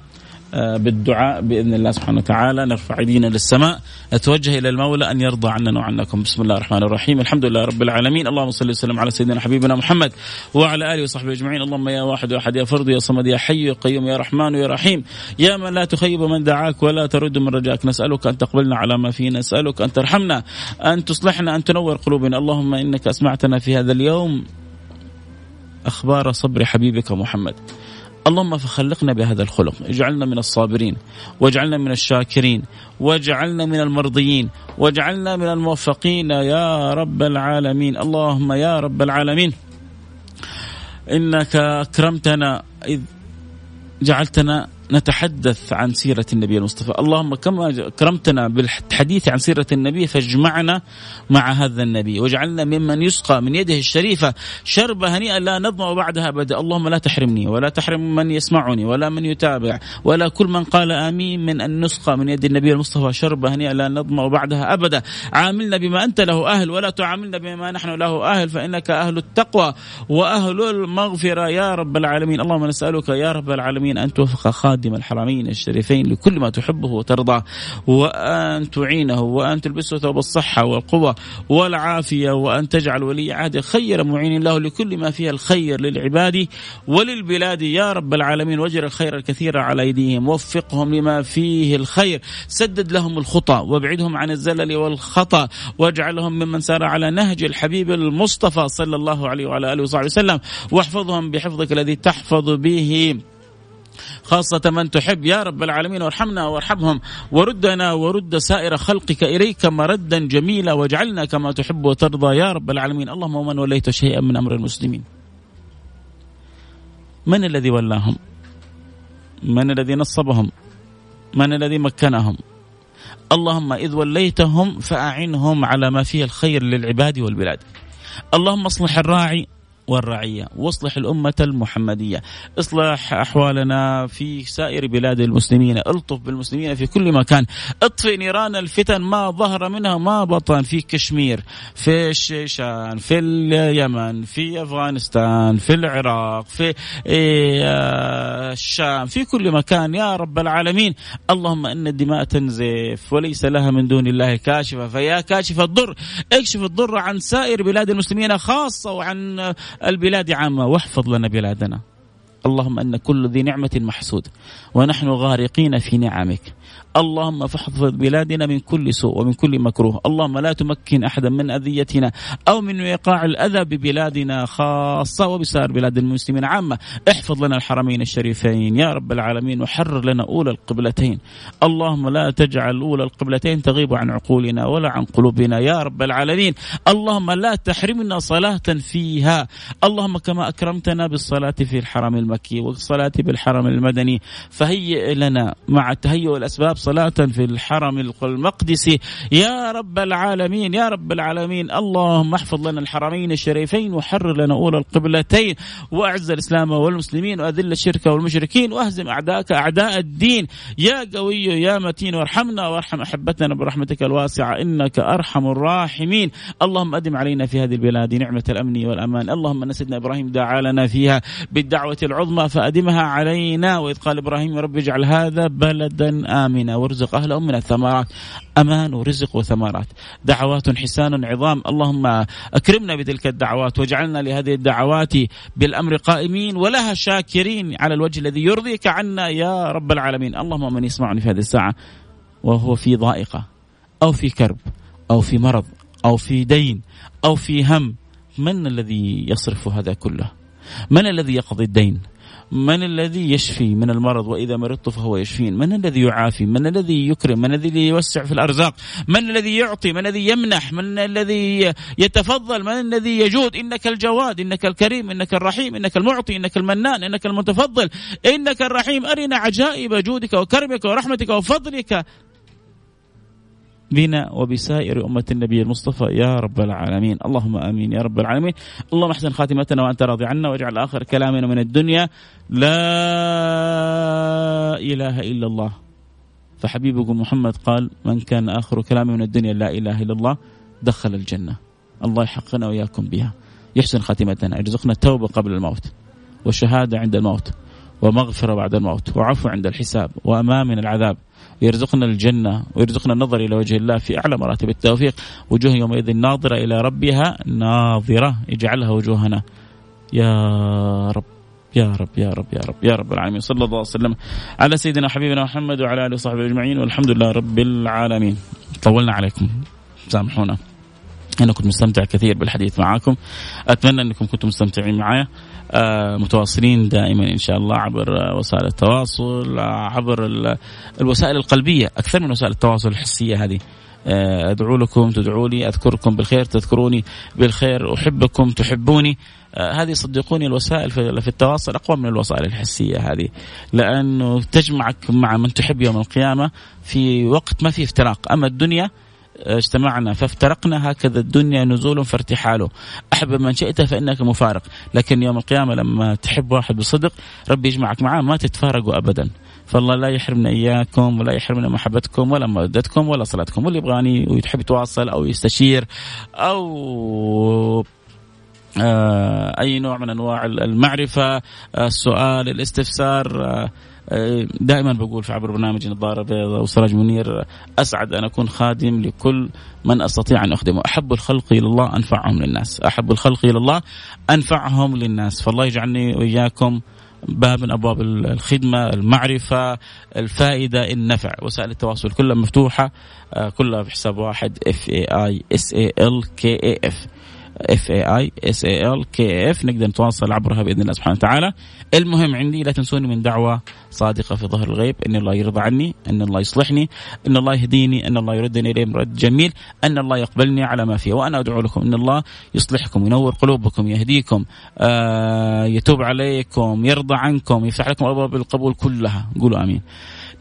آه، بالدعاء بإذن الله سبحانه وتعالى. نرفع إيدينا للسماء. نتوجه إلى المولى أن يرضى عننا وعنكم. بسم الله الرحمن الرحيم. الحمد لله رب العالمين. اللهم صل وسلم على سيدنا حبيبنا محمد وعلى آله وصحبه أجمعين. اللهم يا واحد يا أحد يا فرد يا صمد يا حي يا قيوم يا رحمن يا رحيم. يا من لا تخيب من دعاك ولا ترد من رجاك. نسألك أن تقبلنا على ما فينا نسألك أن ترحمنا أن تصلحنا أن تنور قلوبنا. اللهم إنك أسمعتنا في هذا اليوم. أخبار صبر حبيبك محمد. اللهم فخلقنا بهذا الخلق اجعلنا من الصابرين واجعلنا من الشاكرين واجعلنا من المرضيين واجعلنا من الموفقين يا رب العالمين. اللهم يا رب العالمين إنك أكرمتنا إذ جعلتنا نتحدث عن سيرة النبي المصطفى. اللهم كما كرمتنا بالحديث عن سيرة النبي فاجمعنا مع هذا النبي واجعلنا ممن يسقى من يده الشريفة شربة هنيئة لا نظمأ بعدها أبدا. اللهم لا تحرمني ولا تحرم من يسمعني ولا من يتابع ولا كل من قال آمين من أن نسقى من يد النبي المصطفى شربة هنيئة لا نظمأ بعدها أبدا. عاملنا بما أنت له أهل ولا تعاملنا بما نحن له أهل فإنك أهل التقوى وأهل المغفرة يا رب العالمين. اللهم نسألك يا رب العالمين أن توفق خالد خادم الحرمين الشريفين لكل ما تحبه وترضاه وأن تعينه وأن تلبسه ثوب الصحة والقوة والعافية وأن تجعل ولي عهده خير معين له لكل ما فيه الخير للعباد وللبلاد. يا رب العالمين واجر الخير الكثير على أيديهم وفقهم لما فيه الخير. سدد لهم الخطى وابعدهم عن الزلل والخطأ واجعلهم ممن سار على نهج الحبيب المصطفى صلى الله عليه وعلى آله وصحبه وسلم واحفظهم بحفظك الذي تحفظ به. خاصة من تحب يا رب العالمين وارحمنا وارحمهم. وردنا ورد سائر خلقك إليك مردا جميلا واجعلنا كما تحب وترضى يا رب العالمين. اللهم ومن وليت شيئا من أمر المسلمين. من الذي ولاهم؟ من الذي نصبهم؟ من الذي مكنهم؟ اللهم إذ وليتهم فأعنهم على ما فيه الخير للعباد والبلاد. اللهم اصلح الراعي والرعية. وأصلح الأمة المحمدية. اصلح أحوالنا في سائر بلاد المسلمين. ألطف بالمسلمين في كل مكان. أطفئ نيران الفتن. ما ظهر منها ما بطن. في كشمير في الشيشان في اليمن في أفغانستان في العراق في إيه، الشام في كل مكان. يا رب العالمين. اللهم إن الدماء تنزف وليس لها من دون الله كاشفة. فيا كاشف الضر. اكشف الضر عن سائر بلاد المسلمين خاصة وعن البلاد عامة واحفظ لنا بلادنا. اللهم أن كل ذي نعمة محسود. ونحن غارقين في نعمك. اللهم فاحفظ بلادنا من كل سوء ومن كل مكروه. اللهم لا تمكن أحدا من أذيتنا أو من وقاع الأذى ببلادنا خاصة وبسائر بلاد المسلمين. عامة احفظ لنا الحرمين الشريفين يا رب العالمين وحرر لنا أولى القبلتين. اللهم لا تجعل أولى القبلتين تغيب عن عقولنا ولا عن قلوبنا يا رب العالمين. اللهم لا تحرمنا صلاة فيها. اللهم كما أكرمتنا بالصلاة في الحرم المكي والصلاة بالحرم المدني فهيئ لنا مع تهيئ الأسباب صلاة في الحرم المقدسي. يا رب العالمين يا رب العالمين اللهم احفظ لنا الحرمين الشريفين وحرر لنا أولى القبلتين وأعز الإسلام والمسلمين وأذل الشرك والمشركين وأهزم أعداءك أعداء الدين. يا قوي يا متين وارحمنا وارحم أحبتنا برحمتك الواسعة إنك أرحم الراحمين. اللهم أدم علينا في هذه البلاد نعمة الأمن والأمان. اللهم أن سيدنا إبراهيم دعا لنا فيها بالدعوة العظمى فأدمها علينا. وإذ قال إبراهيم رب اجعل هذا بلدا آمنا وارزق أهله من الثمرات. أمان ورزق وثمرات. دعوات حسان عظام. اللهم أكرمنا بتلك الدعوات واجعلنا لهذه الدعوات بالأمر قائمين ولها شاكرين على الوجه الذي يرضيك عنا يا رب العالمين. اللهم من يسمعني في هذه الساعة وهو في ضائقة أو في كرب أو في مرض أو في دين أو في هم. من الذي يصرف هذا كله؟ من الذي يقضي الدين؟ من الذي يشفي من المرض وإذا مرضت فهو يشفين؟ من الذي يعافي؟ من الذي يكرم؟ من الذي يوسع في الأرزاق؟ من الذي يعطي؟ من الذي يمنح؟ من الذي يتفضل؟ من الذي يجود؟ إنك الجواد إنك الكريم إنك الرحيم إنك المعطي إنك المنان إنك المتفضل إنك الرحيم. أرنا عجائب جودك وكرمك ورحمتك وفضلك. بنا وبسائر أمة النبي المصطفى يا رب العالمين. اللهم آمين يا رب العالمين. اللهم احسن خاتمتنا وأنت راضي عنا واجعل آخر كلامنا من الدنيا. لا إله إلا الله. فحبيبكم محمد قال من كان آخر كلامه من الدنيا لا إله إلا الله دخل الجنة. الله يحقنا وإياكم بها. يحسن خاتمتنا. يرزقنا التوبة قبل الموت والشهادة عند الموت ومغفرة بعد الموت وعفو عند الحساب وأمان من العذاب. ويرزقنا الجنة ويرزقنا النظر إلى وجه الله في أعلى مراتب التوفيق. وجوه يومئذ ناظرة إلى ربها ناظرة. اجعلها وجوهنا. يا رب يا رب يا رب يا رب يا رب العالمين. صلى الله وسلم. على سيدنا حبيبنا محمد وعلى آله وصحبه أجمعين والحمد لله رب العالمين. طولنا عليكم. سامحونا. أنا كنت مستمتع كثير بالحديث معاكم. أتمنى أنكم كنتم مستمتعين معايا. آه، متواصلين دائما إن شاء الله عبر وسائل التواصل عبر الوسائل القلبية أكثر من وسائل التواصل الحسية هذه. آه، أدعو لكم تدعوا لي أذكركم بالخير تذكروني بالخير أحبكم تحبوني. آه، هذه صدقوني الوسائل في التواصل أقوى من الوسائل الحسية هذه. لأنه تجمعك مع من تحب يوم القيامة في وقت ما في افتراق. أما الدنيا اجتمعنا فافترقنا هكذا الدنيا نزول فارتحاله أحب من شئت فإنك مفارق. لكن يوم القيامة لما تحب واحد بصدق ربي يجمعك معاه ما تتفارقوا أبدا. فالله لا يحرمنا إياكم ولا يحرمنا محبتكم ولا مودتكم ولا صلاتكم. واللي يبغاني ويحب يتواصل أو يستشير أو آه أي نوع من أنواع المعرفة السؤال الاستفسار آه دائما بقول في عبر برنامج نظارة بيضاء وسراج منير أسعد أن أكون خادم لكل من أستطيع أن أخدمه، أحب الخلق إلى الله أنفعهم للناس، أحب الخلق إلى الله أنفعهم للناس، فالله يجعلني وإياكم باب من أبواب الخدمة، المعرفة، الفائدة، النفع، وسائل التواصل كلها مفتوحة كلها بحساب واحد F A I S A L K A F F A I S A L K F نقدر نتواصل عبرها بإذن الله سبحانه وتعالى. المهم عندي لا تنسوني من دعوة صادقة في ظهر الغيب. إن الله يرضى عني إن الله يصلحني إن الله يهديني إن الله يردني إليه مرد جميل إن الله يقبلني على ما فيه. وأنا أدعو لكم إن الله يصلحكم ينور قلوبكم يهديكم آه يتوب عليكم يرضى عنكم يفتح لكم أبواب القبول كلها. قولوا آمين.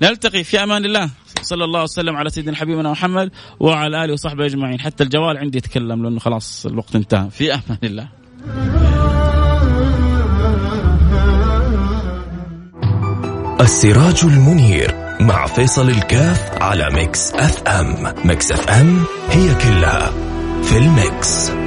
نلتقي في أمان الله. صلى الله وسلم على سيدنا حبيبنا محمد وعلى آله وصحبه أجمعين. حتى الجوال عندي يتكلم لأنه خلاص الوقت انتهى. في أمان الله. السراج المنير مع فيصل الكاف على Mix FM. Mix FM هي كلها في ال mix.